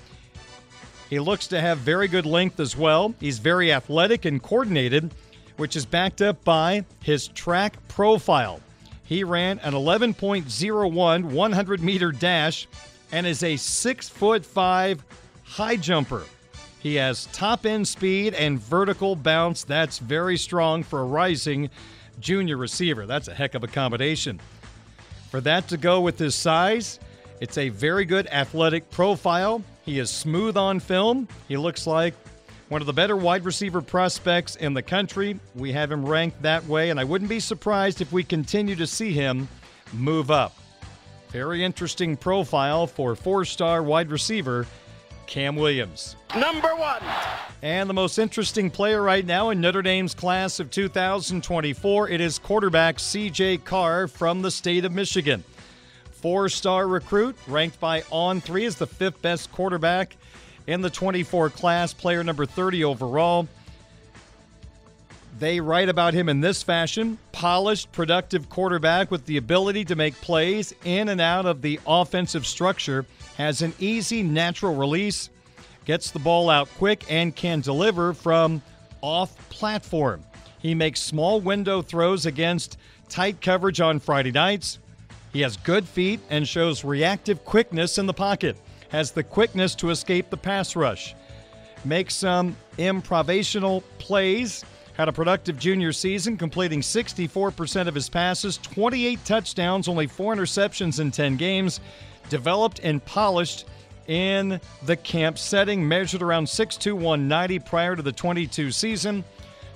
He looks to have very good length as well. He's very athletic and coordinated, which is backed up by his track profile. He ran an 11.01 100 meter dash and is a six foot five high jumper. He has top end speed and vertical bounce. That's very strong for a rising junior receiver. That's a heck of a combination. For that to go with his size, it's a very good athletic profile. He is smooth on film. He looks like one of the better wide receiver prospects in the country. We have him ranked that way, and I wouldn't be surprised if we continue to see him move up. Very interesting profile for four star wide receiver Cam Williams. Number one. And the most interesting player right now in Notre Dame's class of 2024, it is quarterback CJ Carr from the state of Michigan. Four star recruit, ranked by On Three as the fifth best quarterback in the 24 class, player number 30 overall. They write about him in this fashion polished, productive quarterback with the ability to make plays in and out of the offensive structure, has an easy, natural release, gets the ball out quick, and can deliver from off platform. He makes small window throws against tight coverage on Friday nights. He has good feet and shows reactive quickness in the pocket, has the quickness to escape the pass rush, makes some improvisational plays Had a productive junior season, completing 64% of his passes, 28 touchdowns, only four interceptions in 10 games. Developed and polished in the camp setting, measured around 6'2, 190 prior to the 22 season.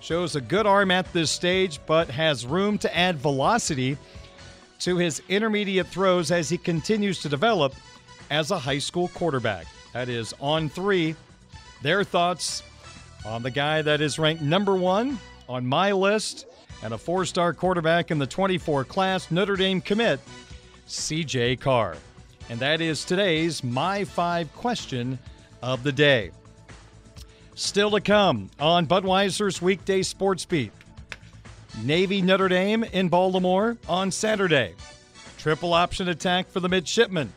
Shows a good arm at this stage, but has room to add velocity to his intermediate throws as he continues to develop as a high school quarterback. That is on three. Their thoughts on the guy that is ranked number one on my list and a four star quarterback in the 24 class, Notre Dame commit, CJ Carr. And that is today's My Five question of the day. Still to come on Budweiser's weekday sports beat. Navy Notre Dame in Baltimore on Saturday. Triple option attack for the midshipmen.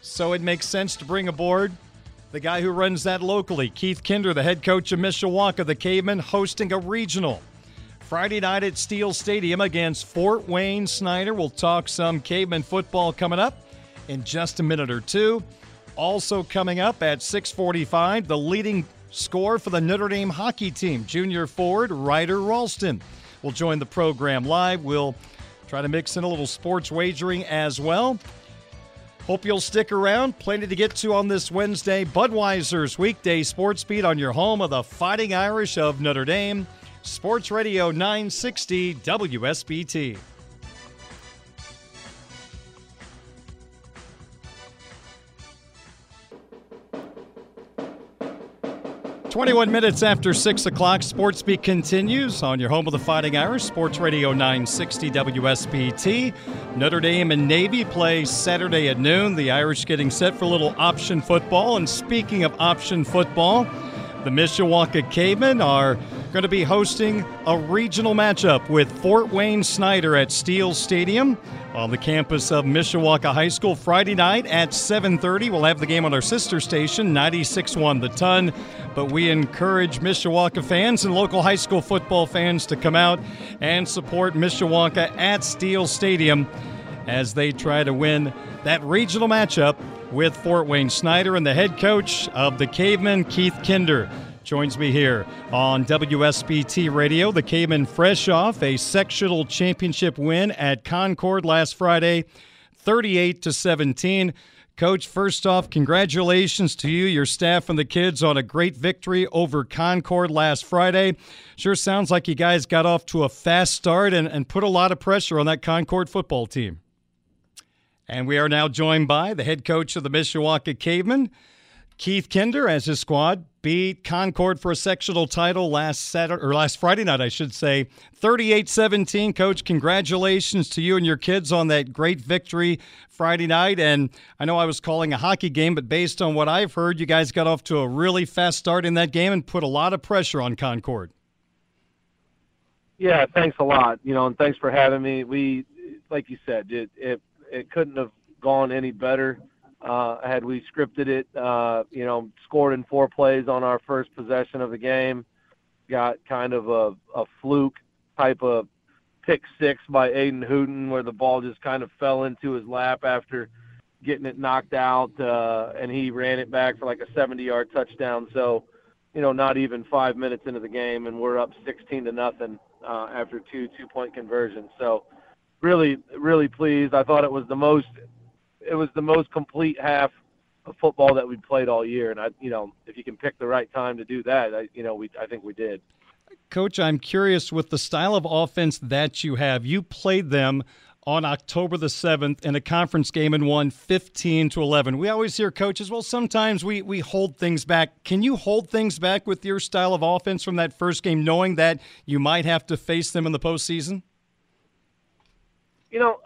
So it makes sense to bring aboard the guy who runs that locally, Keith Kinder, the head coach of Mishawaka, the Cavemen, hosting a regional. Friday night at Steele Stadium against Fort Wayne Snyder. We'll talk some Caveman football coming up in just a minute or two. Also coming up at 645, the leading score for the Notre Dame hockey team, junior forward Ryder Rolston will join the program live. We'll try to mix in a little sports wagering as well. Hope you'll stick around. Plenty to get to on this Wednesday. Budweiser's weekday sports beat on your home of the Fighting Irish of Notre Dame. Sports Radio 960 WSBT. 21 minutes after 6 o'clock, Sports Beat continues on your home of the Fighting Irish, Sports Radio 960 WSBT. Notre Dame and Navy play Saturday at noon. The Irish getting set for a little option football. And speaking of option football, the Mishawaka Cavemen are going to be hosting a regional matchup with Fort Wayne Snyder at Steele Stadium on the campus of Mishawaka High School Friday night at 7:30. We'll have the game on our sister station 96.1 The Ton, but we encourage Mishawaka fans and local high school football fans to come out and support Mishawaka at Steele Stadium as they try to win that regional matchup with Fort Wayne Snyder and the head coach of the Cavemen, Keith Kinder joins me here on WSBT Radio. The Cavemen fresh off a sectional championship win at Concord last Friday, 38 to 17. Coach, first off, congratulations to you, your staff, and the kids on a great victory over Concord last Friday. Sure sounds like you guys got off to a fast start and, and put a lot of pressure on that Concord football team. And we are now joined by the head coach of the Mishawaka Cavemen, Keith Kinder, as his squad beat Concord for a sectional title last Saturday or last Friday night, I should say. 38-17. Coach, congratulations to you and your kids on that great victory Friday night. And I know I was calling a hockey game, but based on what I've heard, you guys got off to a really fast start in that game and put a lot of pressure on Concord. Yeah, thanks a lot. You know, and thanks for having me. We, like you said, it it, it couldn't have gone any better uh, had we scripted it, uh, you know, scored in four plays on our first possession of the game, got kind of a, a fluke type of pick six by Aiden Hooten where the ball just kind of fell into his lap after getting it knocked out, uh, and he ran it back for like a 70-yard touchdown. So, you know, not even five minutes into the game, and we're up 16 to nothing uh, after two two-point conversions. So, really, really pleased. I thought it was the most it was the most complete half of football that we played all year. And I, you know, if you can pick the right time to do that, I, you know, we I think we did. Coach, I'm curious with the style of offense that you have. You played them on October the 7th in a conference game and won 15 to 11. We always hear coaches, well, sometimes we, we hold things back. Can you hold things back with your style of offense from that first game, knowing that you might have to face them in the postseason? You know,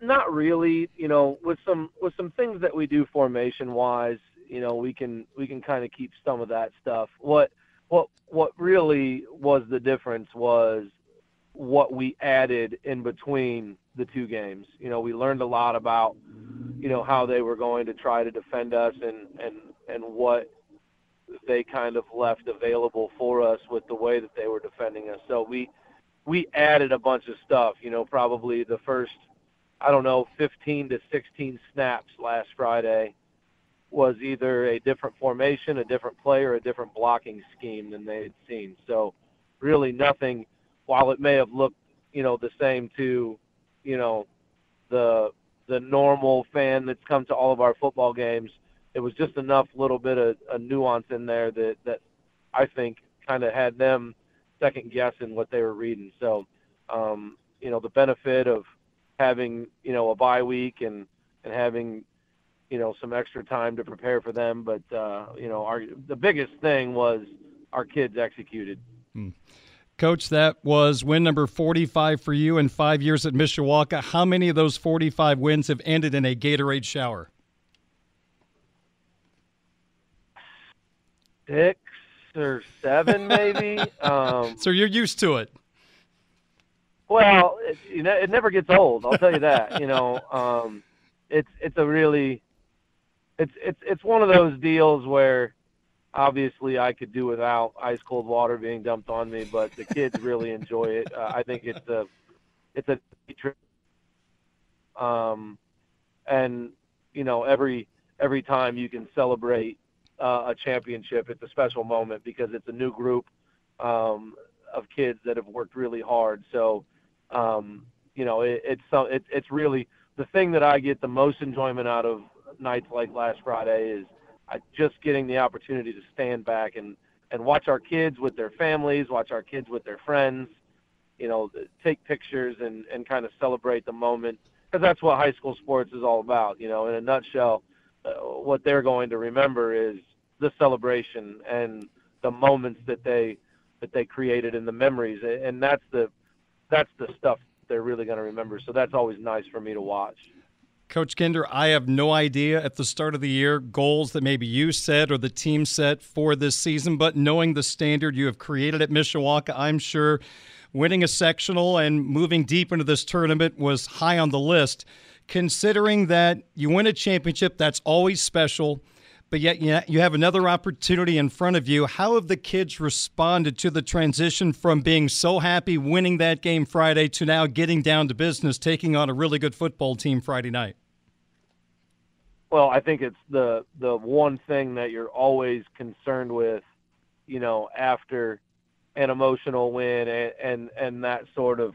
not really. You know, with some with some things that we do formation wise, you know, we can we can kind of keep some of that stuff. What what what really was the difference was what we added in between the two games. You know, we learned a lot about you know how they were going to try to defend us and and and what they kind of left available for us with the way that they were defending us. So we we added a bunch of stuff. You know, probably the first I don't know, 15 to 16 snaps last Friday was either a different formation, a different player, a different blocking scheme than they had seen. So really nothing. While it may have looked, you know, the same to, you know, the the normal fan that's come to all of our football games, it was just enough little bit of a nuance in there that that I think kind of had them second guessing what they were reading. So, um, you know, the benefit of having you know a bye week and and having you know some extra time to prepare for them. But uh, you know, our the biggest thing was our kids executed. Hmm. Coach, that was win number 45 for you in five years at Mishawaka. How many of those 45 wins have ended in a Gatorade shower? Six or seven, maybe. um, so you're used to it. Well, it, you know, it never gets old. I'll tell you that. you know, um, it's it's a really, it's it's it's one of those deals where, obviously, I could do without ice cold water being dumped on me, but the kids really enjoy it. Uh, I think it's a, it's a, um, and you know every every time you can celebrate uh, a championship, it's a special moment because it's a new group um, of kids that have worked really hard. So um, you know, it, it's it, it's really the thing that I get the most enjoyment out of nights like last Friday is I, just getting the opportunity to stand back and and watch our kids with their families, watch our kids with their friends, you know, take pictures and and kind of celebrate the moment because that's what high school sports is all about. You know, in a nutshell, uh, what they're going to remember is the celebration and the moments that they that they created and the memories, and that's the that's the stuff they're really going to remember. So that's always nice for me to watch. Coach Kinder, I have no idea at the start of the year goals that maybe you set or the team set for this season, but knowing the standard you have created at Mishawaka, I'm sure winning a sectional and moving deep into this tournament was high on the list. Considering that you win a championship, that's always special but yet you have another opportunity in front of you. How have the kids responded to the transition from being so happy winning that game Friday to now getting down to business, taking on a really good football team Friday night? Well, I think it's the the one thing that you're always concerned with, you know, after an emotional win and and, and that sort of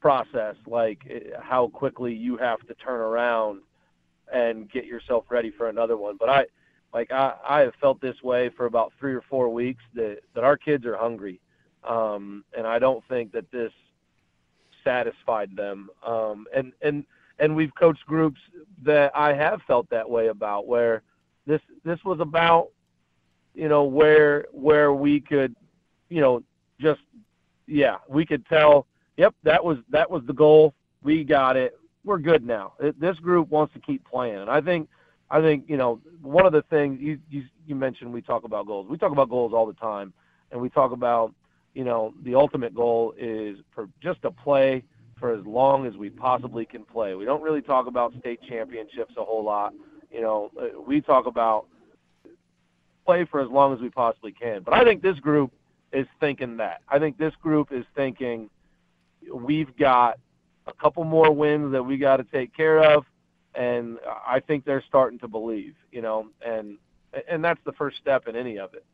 process, like eh, how quickly you have to turn around and get yourself ready for another one. But I like I, I have felt this way for about three or four weeks that, that our kids are hungry. Um, and I don't think that this satisfied them. Um, and, and, and we've coached groups that I have felt that way about where this, this was about, you know, where, where we could, you know, just, yeah, we could tell, yep, that was, that was the goal. We got it. We're good now. It, this group wants to keep playing. And I think, I think you know one of the things you, you you mentioned we talk about goals. We talk about goals all the time, and we talk about you know the ultimate goal is for just to play for as long as we possibly can play. We don't really talk about state championships a whole lot. You know, uh, we talk about play for as long as we possibly can. But I think this group is thinking that. I think this group is thinking we've got a couple more wins that we got to take care of and I think they're starting to believe, you know, and and that's the first step in any of it.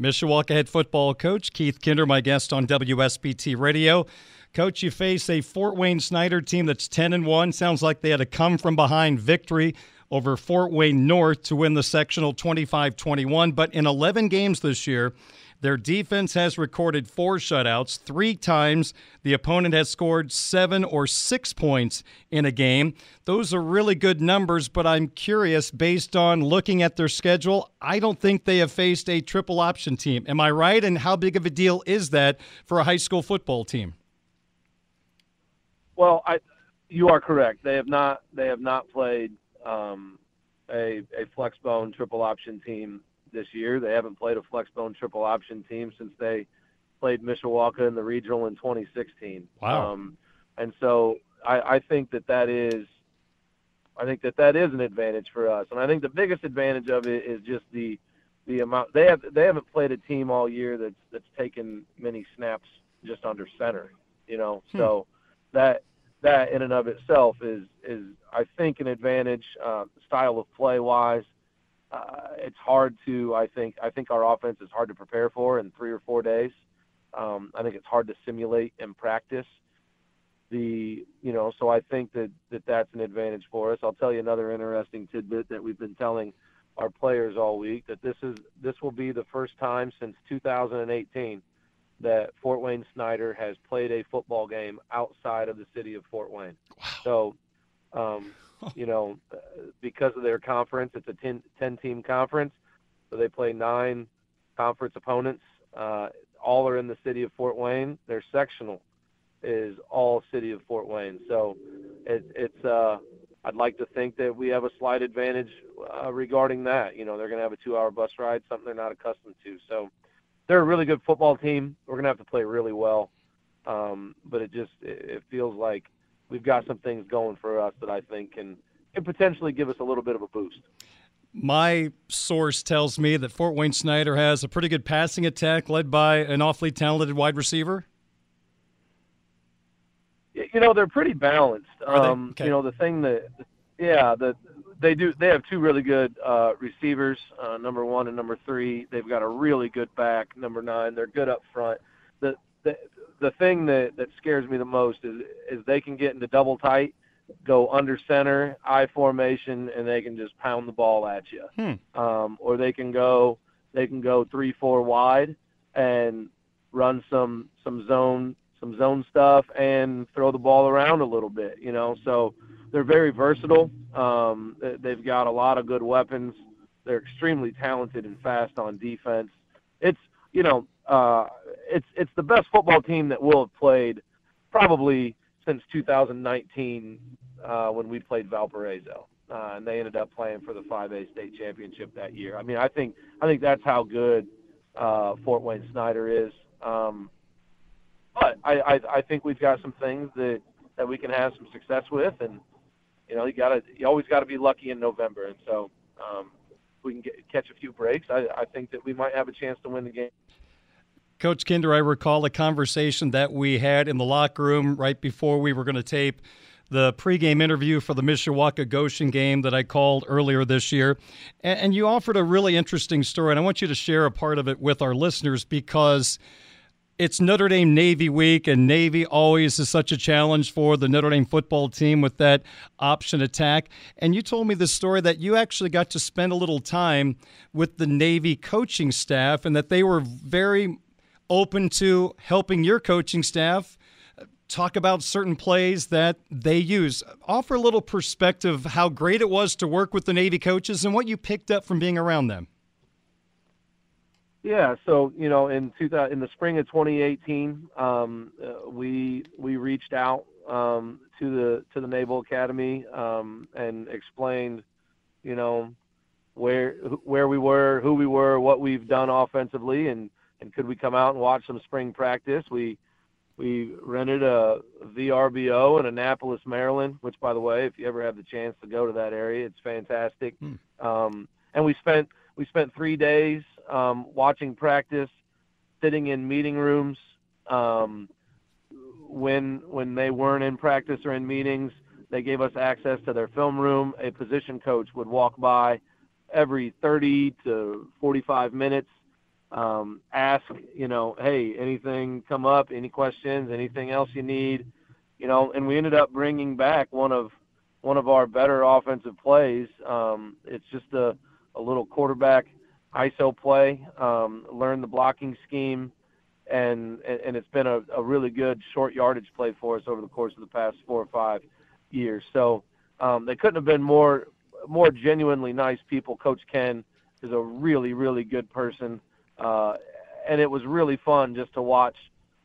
Mishawaka head football coach Keith Kinder, my guest on WSBT Radio. Coach, you face a Fort Wayne Snyder team that's 10 and 1. Sounds like they had a come from behind victory over Fort Wayne North to win the sectional 25 21. But in 11 games this year, their defense has recorded four shutouts. Three times the opponent has scored seven or six points in a game. Those are really good numbers, but I'm curious, based on looking at their schedule, I don't think they have faced a triple option team. Am I right? And how big of a deal is that for a high school football team? Well, I, you are correct. They have not. They have not played um, a a flex bone triple option team this year. They haven't played a flexbone triple option team since they played Mishawaka in the regional in 2016. Wow. Um, and so I, I think that that is, I think that that is an advantage for us. And I think the biggest advantage of it is just the, the amount they have. They haven't played a team all year that's that's taken many snaps just under center. You know, hmm. so that that in and of itself is is I think an advantage, uh, style of play wise uh, it's hard to I think I think our offense is hard to prepare for in three or four days. Um, I think it's hard to simulate in practice. The you know, so I think that, that that's an advantage for us. I'll tell you another interesting tidbit that we've been telling our players all week that this is this will be the first time since 2018 that Fort Wayne Snyder has played a football game outside of the city of Fort Wayne. Wow. So, um, you know, because of their conference, it's a 10, 10 team conference. So they play nine conference opponents. Uh, all are in the city of Fort Wayne. Their sectional is all city of Fort Wayne. So it, it's, uh, I'd like to think that we have a slight advantage uh, regarding that. You know, they're going to have a two-hour bus ride, something they're not accustomed to. So they're a really good football team. We're going to have to play really well, um, but it just it, it feels like we've got some things going for us that I think can can potentially give us a little bit of a boost. My source tells me that Fort Wayne Snyder has a pretty good passing attack led by an awfully talented wide receiver. You know, they're pretty balanced. Um, okay. You know, the thing that, yeah, the they do. They have two really good uh, receivers, uh, number one and number three. They've got a really good back, number nine. They're good up front. The the the thing that that scares me the most is is they can get into double tight, go under center, I formation, and they can just pound the ball at you. Hmm. Um, or they can go they can go three four wide and run some some zone some zone stuff and throw the ball around a little bit. You know, so they're very versatile. Um, they've got a lot of good weapons. They're extremely talented and fast on defense. It's you know uh, it's it's the best football team that we'll have played probably since 2019 uh, when we played Valparaiso. Uh, and they ended up playing for the 5A state championship that year. I mean, I think I think that's how good uh, Fort Wayne Snyder is. Um, but I, I I think we've got some things that that we can have some success with, and you know, you gotta, you always got to be lucky in November, and so um, we can get, catch a few breaks, I, I think that we might have a chance to win the game. Coach Kinder, I recall a conversation that we had in the locker room right before we were going to tape the pregame interview for the Mishawaka Goshen game that I called earlier this year. And, you offered a really interesting story, and I want you to share a part of it with our listeners because – it's Notre Dame Navy week, and Navy always is such a challenge for the Notre Dame football team with that option attack. And you told me the story that you actually got to spend a little time with the Navy coaching staff, and that they were very open to helping your coaching staff talk about certain plays that they use. Offer a little perspective how great it was to work with the Navy coaches and what you picked up from being around them. Yeah, so you know, in 2000, in the spring of 2018, um, uh, we we reached out um, to the to the Naval Academy um, and explained, you know, where where we were, who we were, what we've done offensively, and and could we come out and watch some spring practice? We we rented a VRBO in Annapolis, Maryland, which, by the way, if you ever have the chance to go to that area, it's fantastic. Hmm. Um, and we spent we spent three days um, watching practice, sitting in meeting rooms. Um, when when they weren't in practice or in meetings, they gave us access to their film room. A position coach would walk by every 30 to 45 minutes, um, ask, you know, hey, anything come up, any questions, anything else you need, you know, and we ended up bringing back one of one of our better offensive plays. Um, it's just a a little quarterback ISO play, um, learn the blocking scheme, and and it's been a, a really good short yardage play for us over the course of the past four or five years. So um, they couldn't have been more more genuinely nice people. Coach Ken is a really really good person, uh, and it was really fun just to watch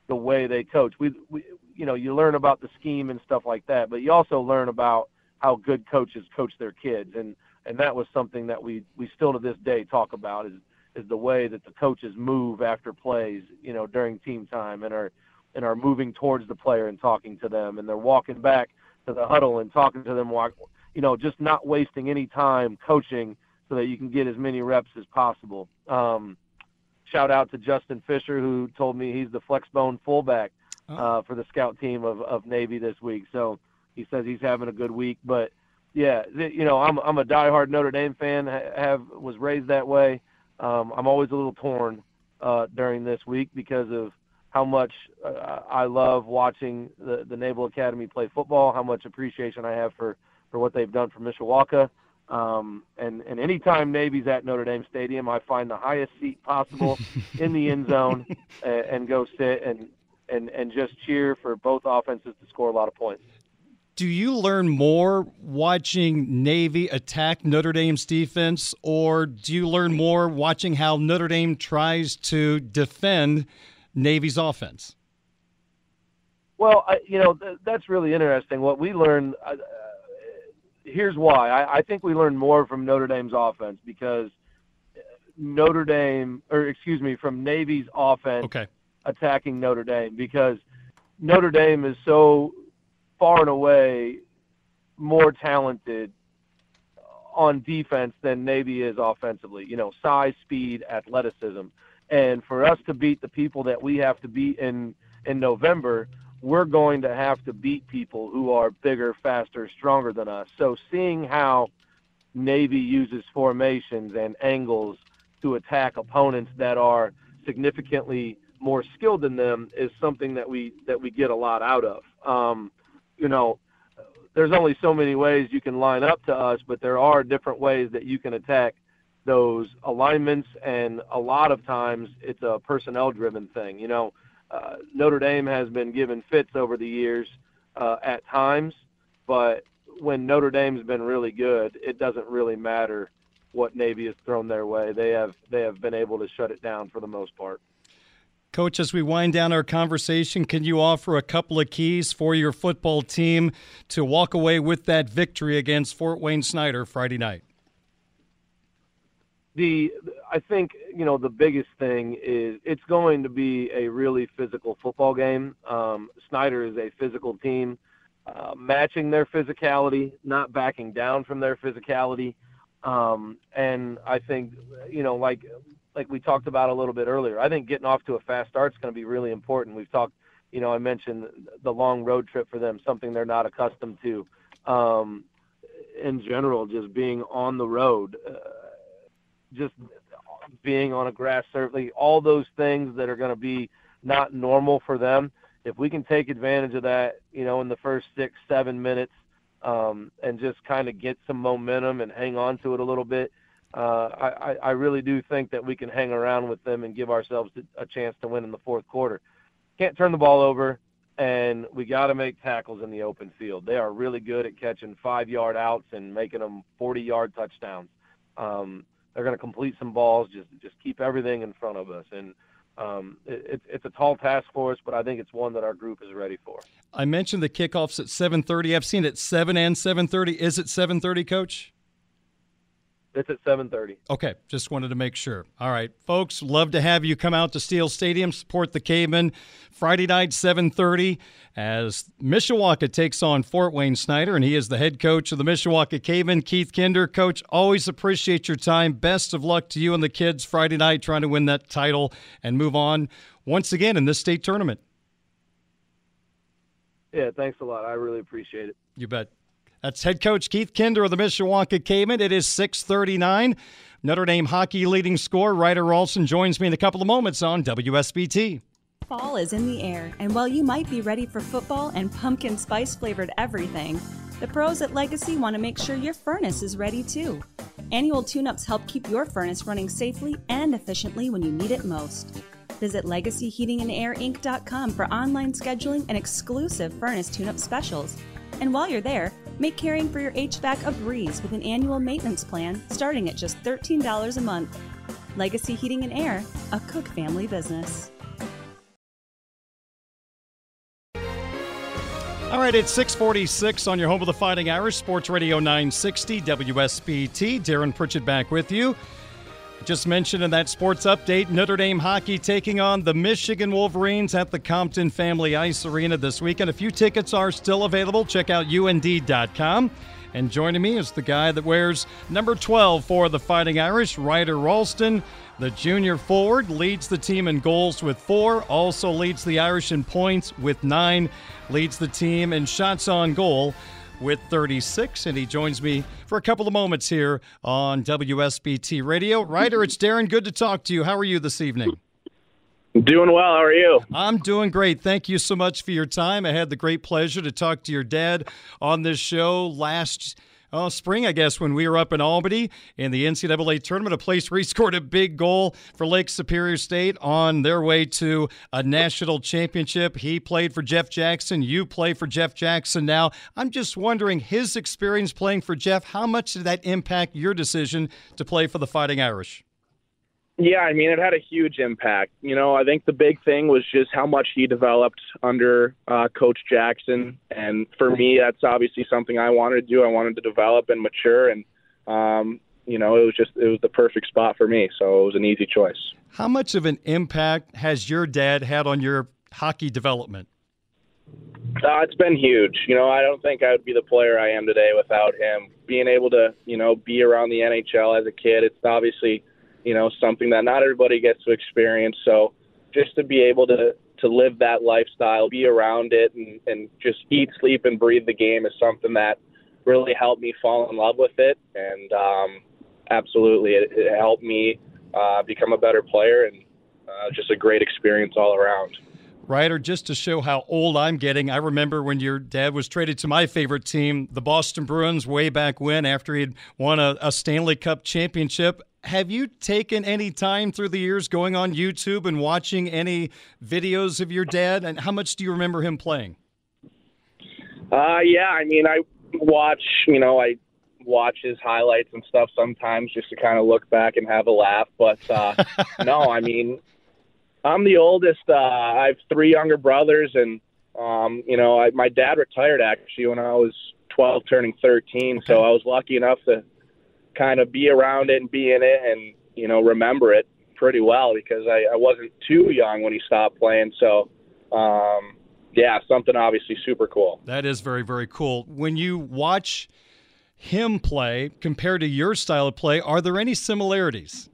the way they coach. We, we you know you learn about the scheme and stuff like that, but you also learn about how good coaches coach their kids and and that was something that we we still to this day talk about is is the way that the coaches move after plays, you know, during team time and are and are moving towards the player and talking to them and they're walking back to the huddle and talking to them walk you know, just not wasting any time coaching so that you can get as many reps as possible. Um, shout out to Justin Fisher who told me he's the flexbone fullback oh. uh, for the scout team of, of Navy this week. So he says he's having a good week, but yeah, you know, I'm I'm a diehard Notre Dame fan. Have was raised that way. Um, I'm always a little torn uh, during this week because of how much uh, I love watching the, the Naval Academy play football, how much appreciation I have for, for what they've done for Mishawaka. Um, and, and anytime Navy's at Notre Dame Stadium, I find the highest seat possible in the end zone and, and go sit and, and, and just cheer for both offenses to score a lot of points. Do you learn more watching Navy attack Notre Dame's defense, or do you learn more watching how Notre Dame tries to defend Navy's offense? Well, I, you know th- that's really interesting. What we learned. Uh, here's why. I, I think we learned more from Notre Dame's offense because Notre Dame, or excuse me, from Navy's offense okay. attacking Notre Dame because Notre Dame is so far and away more talented on defense than Navy is offensively. You know, size, speed, athleticism. And for us to beat the people that we have to beat in in November, we're going to have to beat people who are bigger, faster, stronger than us. So seeing how Navy uses formations and angles to attack opponents that are significantly more skilled than them is something that we that we get a lot out of. Um, you know, there's only so many ways you can line up to us, but there are different ways that you can attack those alignments, and a lot of times it's a personnel driven thing. You know, uh, Notre Dame has been given fits over the years uh, at times, but when Notre Dame's been really good, it doesn't really matter what Navy has thrown their way. They have they have been able to shut it down for the most part. Coach, as we wind down our conversation, can you offer a couple of keys for your football team to walk away with that victory against Fort Wayne Snyder Friday night? The I think you know the biggest thing is it's going to be a really physical football game. Um, Snyder is a physical team, uh, matching their physicality, not backing down from their physicality. Um, and I think you know like like we talked about a little bit earlier. I think getting off to a fast start is going to be really important. We've talked, you know, I mentioned the long road trip for them, something they're not accustomed to. Um, in general, just being on the road, uh, just being on a grass surface, all those things that are going to be not normal for them. If we can take advantage of that, you know, in the first six, seven minutes, um, and just kind of get some momentum and hang on to it a little bit, uh, I, I really do think that we can hang around with them and give ourselves a chance to win in the fourth quarter. Can't turn the ball over, and we got to make tackles in the open field. They are really good at catching five yard outs and making them 40 yard touchdowns. Um, they're going to complete some balls, just just keep everything in front of us. And um, it, it's a tall task for us, but I think it's one that our group is ready for. I mentioned the kickoffs at 7:30. I've seen it 7 and 7:30. Is it 7:30, Coach? It's at 7:30. Okay, just wanted to make sure. All right, folks, love to have you come out to Steele Stadium, support the Cavemen. Friday night, 7:30, as Mishawaka takes on Fort Wayne Snyder, and he is the head coach of the Mishawaka Cavemen. Keith Kinder, coach, always appreciate your time. Best of luck to you and the kids Friday night, trying to win that title and move on once again in this state tournament. Yeah, thanks a lot. I really appreciate it. You bet. That's head coach Keith Kinder of the Mishawaka Cavemen. It is 639. Notre Dame hockey leading scorer Ryder Rolston joins me in a couple of moments on WSBT. Fall is in the air, and while you might be ready for football and pumpkin spice flavored everything, the pros at Legacy want to make sure your furnace is ready too. Annual tune ups help keep your furnace running safely and efficiently when you need it most. Visit LegacyHeatingAndAirInc.com for online scheduling and exclusive furnace tune up specials. And while you're there, Make caring for your HVAC a breeze with an annual maintenance plan starting at just $13 a month. Legacy Heating and Air, a Cook family business. All right, it's 646 on your home of the Fighting Irish, Sports Radio 960, WSBT. Darren Pritchett back with you. Just mentioned in that sports update, Notre Dame hockey taking on the Michigan Wolverines at the Compton Family Ice Arena this weekend. A few tickets are still available. Check out und.com. And joining me is the guy that wears number 12 for the Fighting Irish, Ryder Rolston. The junior forward leads the team in goals with four, also leads the Irish in points with nine, leads the team in shots on goal with 36, and he joins me for a couple of moments here on WSBT Radio. Ryder, it's Darren. Good to talk to you. How are you this evening? Doing well. How are you? I'm doing great. Thank you so much for your time. I had the great pleasure to talk to your dad on this show last oh, spring, I guess, when we were up in Albany in the NCAA tournament, a place where he scored a big goal for Lake Superior State on their way to a national championship. He played for Jeff Jackson. You play for Jeff Jackson now. I'm just wondering his experience playing for Jeff, how much did that impact your decision to play for the Fighting Irish? Yeah, I mean, it had a huge impact. You know, I think the big thing was just how much he developed under uh, Coach Jackson. And for me, that's obviously something I wanted to do. I wanted to develop and mature. And, um, you know, it was just, it was the perfect spot for me. So it was an easy choice. How much of an impact has your dad had on your hockey development? Uh, it's been huge. You know, I don't think I would be the player I am today without him. Being able to, you know, be around the NHL as a kid, it's obviously you know, something that not everybody gets to experience. So just to be able to to live that lifestyle, be around it, and, and just eat, sleep, and breathe the game is something that really helped me fall in love with it. And um, absolutely, it, it helped me uh, become a better player and uh, just a great experience all around. Ryder, just to show how old I'm getting, I remember when your dad was traded to my favorite team, the Boston Bruins, way back when, after he'd won a, a Stanley Cup championship have you taken any time through the years going on YouTube and watching any videos of your dad? And how much do you remember him playing? Uh, yeah, I mean, I watch, you know, I watch his highlights and stuff sometimes just to kind of look back and have a laugh. But uh, no, I mean, I'm the oldest. Uh, I have three younger brothers, and um, you know, I, my dad retired actually when I was 12, turning 13. Okay. So I was lucky enough to kind of be around it and be in it and you know remember it pretty well because I, I wasn't too young when he stopped playing. So um, yeah, something obviously super cool. That is very very cool. When you watch him play compared to your style of play, are there any similarities?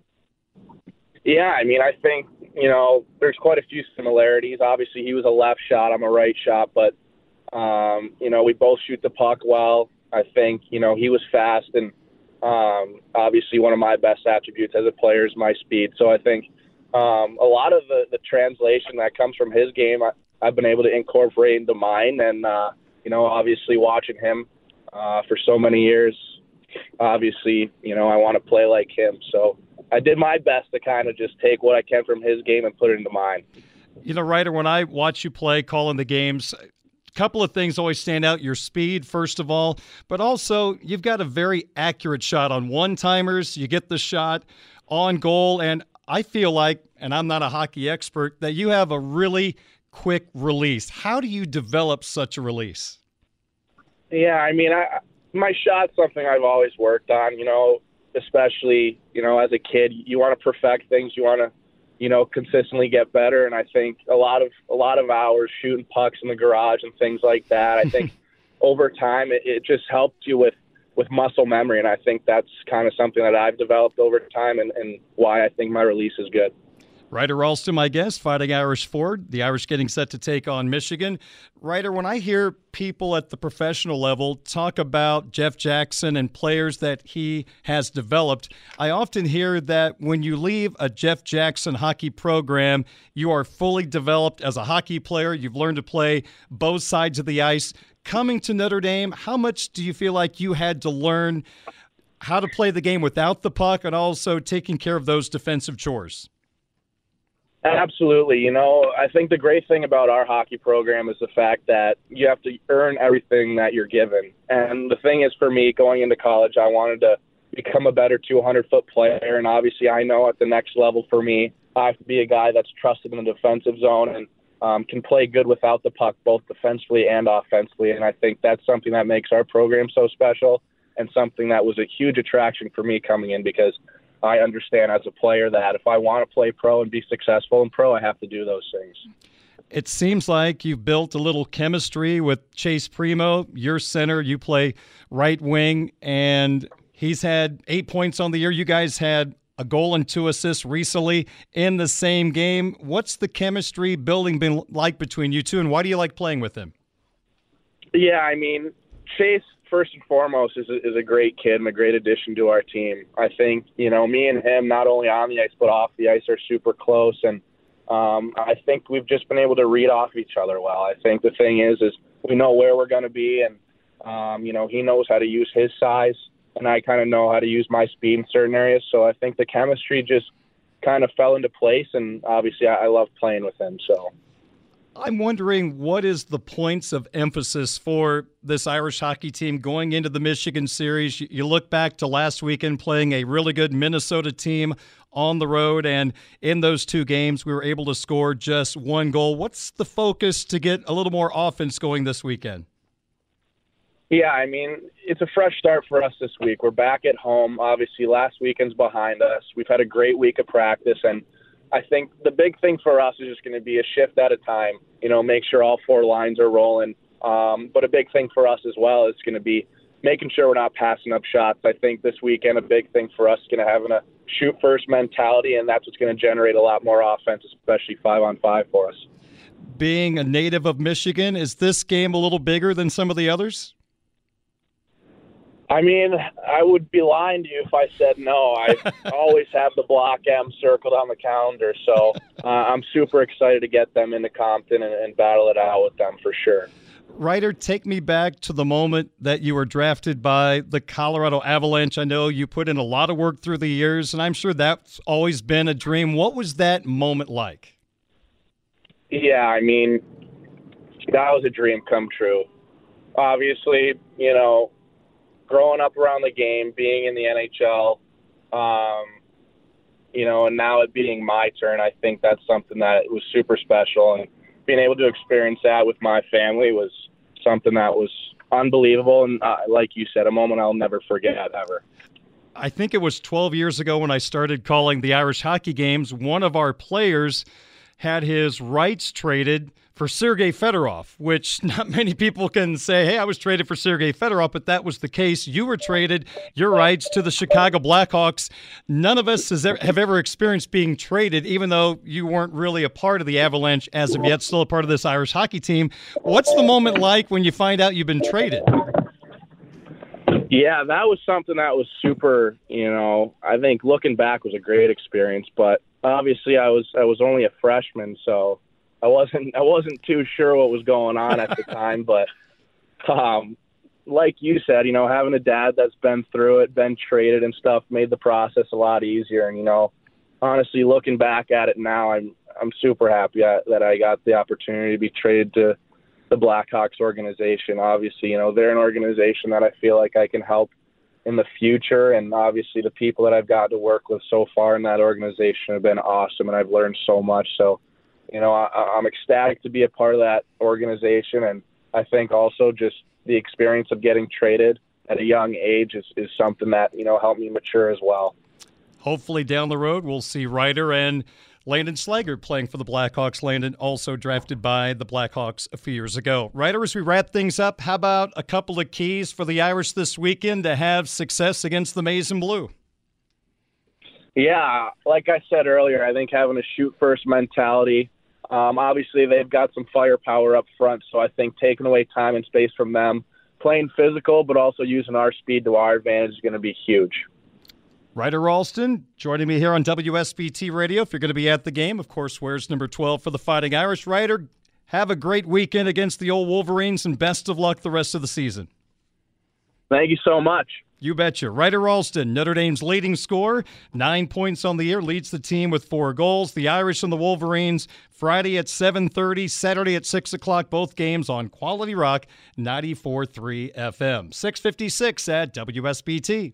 Yeah, I mean, I think you know there's quite a few similarities. Obviously, he was a left shot, I'm a right shot, but um, you know we both shoot the puck well. I think you know he was fast and um, obviously, one of my best attributes as a player is my speed. So I think um, a lot of the, the translation that comes from his game, I, I've been able to incorporate into mine. And, uh, you know, obviously watching him uh, for so many years, obviously, you know, I want to play like him. So I did my best to kind of just take what I can from his game and put it into mine. You know, Ryder, when I watch you play, calling the games, a couple of things always stand out your speed, first of all, but also you've got a very accurate shot on one timers. You get the shot on goal. And I feel like, and I'm not a hockey expert, that you have a really quick release. How do you develop such a release? Yeah, I mean, I, my shot's something I've always worked on, you know, especially, you know, as a kid, you want to perfect things. You want to you know, consistently get better. And I think a lot of a lot of hours shooting pucks in the garage and things like that. I think over time it, it just helped you with with muscle memory, and I think that's kind of something that I've developed over time, and, and why I think my release is good. Ryder Rolston, my guest, Fighting Irish Ford. The Irish getting set to take on Michigan. Ryder, when I hear people at the professional level talk about Jeff Jackson and players that he has developed, I often hear that when you leave a Jeff Jackson hockey program, you are fully developed as a hockey player. You've learned to play both sides of the ice. Coming to Notre Dame, how much do you feel like you had to learn how to play the game without the puck and also taking care of those defensive chores? Absolutely. You know, I think the great thing about our hockey program is the fact that you have to earn everything that you're given. And the thing is, for me, going into college, I wanted to become a better 200 foot player. And obviously, I know at the next level for me, I have to be a guy that's trusted in the defensive zone and um, can play good without the puck, both defensively and offensively. And I think that's something that makes our program so special and something that was a huge attraction for me coming in because I understand as a player that if I want to play pro and be successful in pro, I have to do those things. It seems like you've built a little chemistry with Chase Primeau. Your center, you play right wing, and he's had eight points on the year. You guys had a goal and two assists recently in the same game. What's the chemistry building been like between you two, and why do you like playing with him? Yeah, I mean, Chase first and foremost is a, is a great kid and a great addition to our team. I think you know me and him not only on the ice but off the ice are super close, and um, I think we've just been able to read off each other well. I think the thing is, is we know where we're going to be, and um, you know he knows how to use his size, and I kind of know how to use my speed in certain areas. So I think the chemistry just kind of fell into place, and obviously I, I love playing with him. So. I'm wondering what is the points of emphasis for this Irish hockey team going into the Michigan series. You look back to last weekend playing a really good Minnesota team on the road, and in those two games, we were able to score just one goal. What's the focus to get a little more offense going this weekend? Yeah, I mean, it's a fresh start for us this week. We're back at home. Obviously, last weekend's behind us. We've had a great week of practice, and I think the big thing for us is just going to be a shift at a time. You know, make sure all four lines are rolling. Um, but a big thing for us as well is going to be making sure we're not passing up shots. I think this weekend a big thing for us is going to having a shoot first mentality, and that's what's going to generate a lot more offense, especially five on five for us. Being a native of Michigan, is this game a little bigger than some of the others? I mean, I would be lying to you if I said no. I always have the block M circled on the calendar, so uh, I'm super excited to get them into Compton and, and battle it out with them for sure. Ryder, take me back to the moment that you were drafted by the Colorado Avalanche. I know you put in a lot of work through the years, and I'm sure that's always been a dream. What was that moment like? Yeah, I mean, that was a dream come true. Obviously, you know, growing up around the game, being in the NHL, um, you know, and now it being my turn, I think that's something that was super special. And being able to experience that with my family was something that was unbelievable. And uh, like you said, a moment I'll never forget ever. I think it was 12 years ago when I started calling the Irish hockey games. One of our players had his rights traded for Sergei Fedorov, which not many people can say, hey, I was traded for Sergei Fedorov, but that was the case. You were traded your rights to the Chicago Blackhawks. None of us has have ever experienced being traded, even though you weren't really a part of the Avalanche as of yet, still a part of this Irish hockey team. What's the moment like when you find out you've been traded? Yeah, that was something that was super, you know, I think looking back was a great experience, but obviously I was I was only a freshman, so I wasn't I wasn't too sure what was going on at the time, but um, like you said, you know, having a dad that's been through it, been traded and stuff, made the process a lot easier. And you know, honestly, looking back at it now, I'm I'm super happy that I got the opportunity to be traded to the Blackhawks organization. Obviously, you know, they're an organization that I feel like I can help in the future. And obviously, the people that I've got to work with so far in that organization have been awesome, and I've learned so much. So you know, I, I'm ecstatic to be a part of that organization, and I think also just the experience of getting traded at a young age is, is something that you know helped me mature as well. Hopefully, down the road, we'll see Ryder and Landon Slaggert playing for the Blackhawks. Landon also drafted by the Blackhawks a few years ago. Ryder, as we wrap things up, how about a couple of keys for the Irish this weekend to have success against the Maize and Blue? Yeah, like I said earlier, I think having a shoot first mentality, um, obviously, they've got some firepower up front, so I think taking away time and space from them, playing physical, but also using our speed to our advantage is going to be huge. Ryder Rolston joining me here on WSBT Radio. If you're going to be at the game, of course, where's number 12 for the Fighting Irish? Ryder, have a great weekend against the old Wolverines and best of luck the rest of the season. Thank you so much. You betcha. Ryder Rolston, Notre Dame's leading scorer, nine points on the year, leads the team with four goals. The Irish and the Wolverines, Friday at 7.30, Saturday at 6 o'clock, both games on Quality Rock 94.3 FM. 656 at WSBT.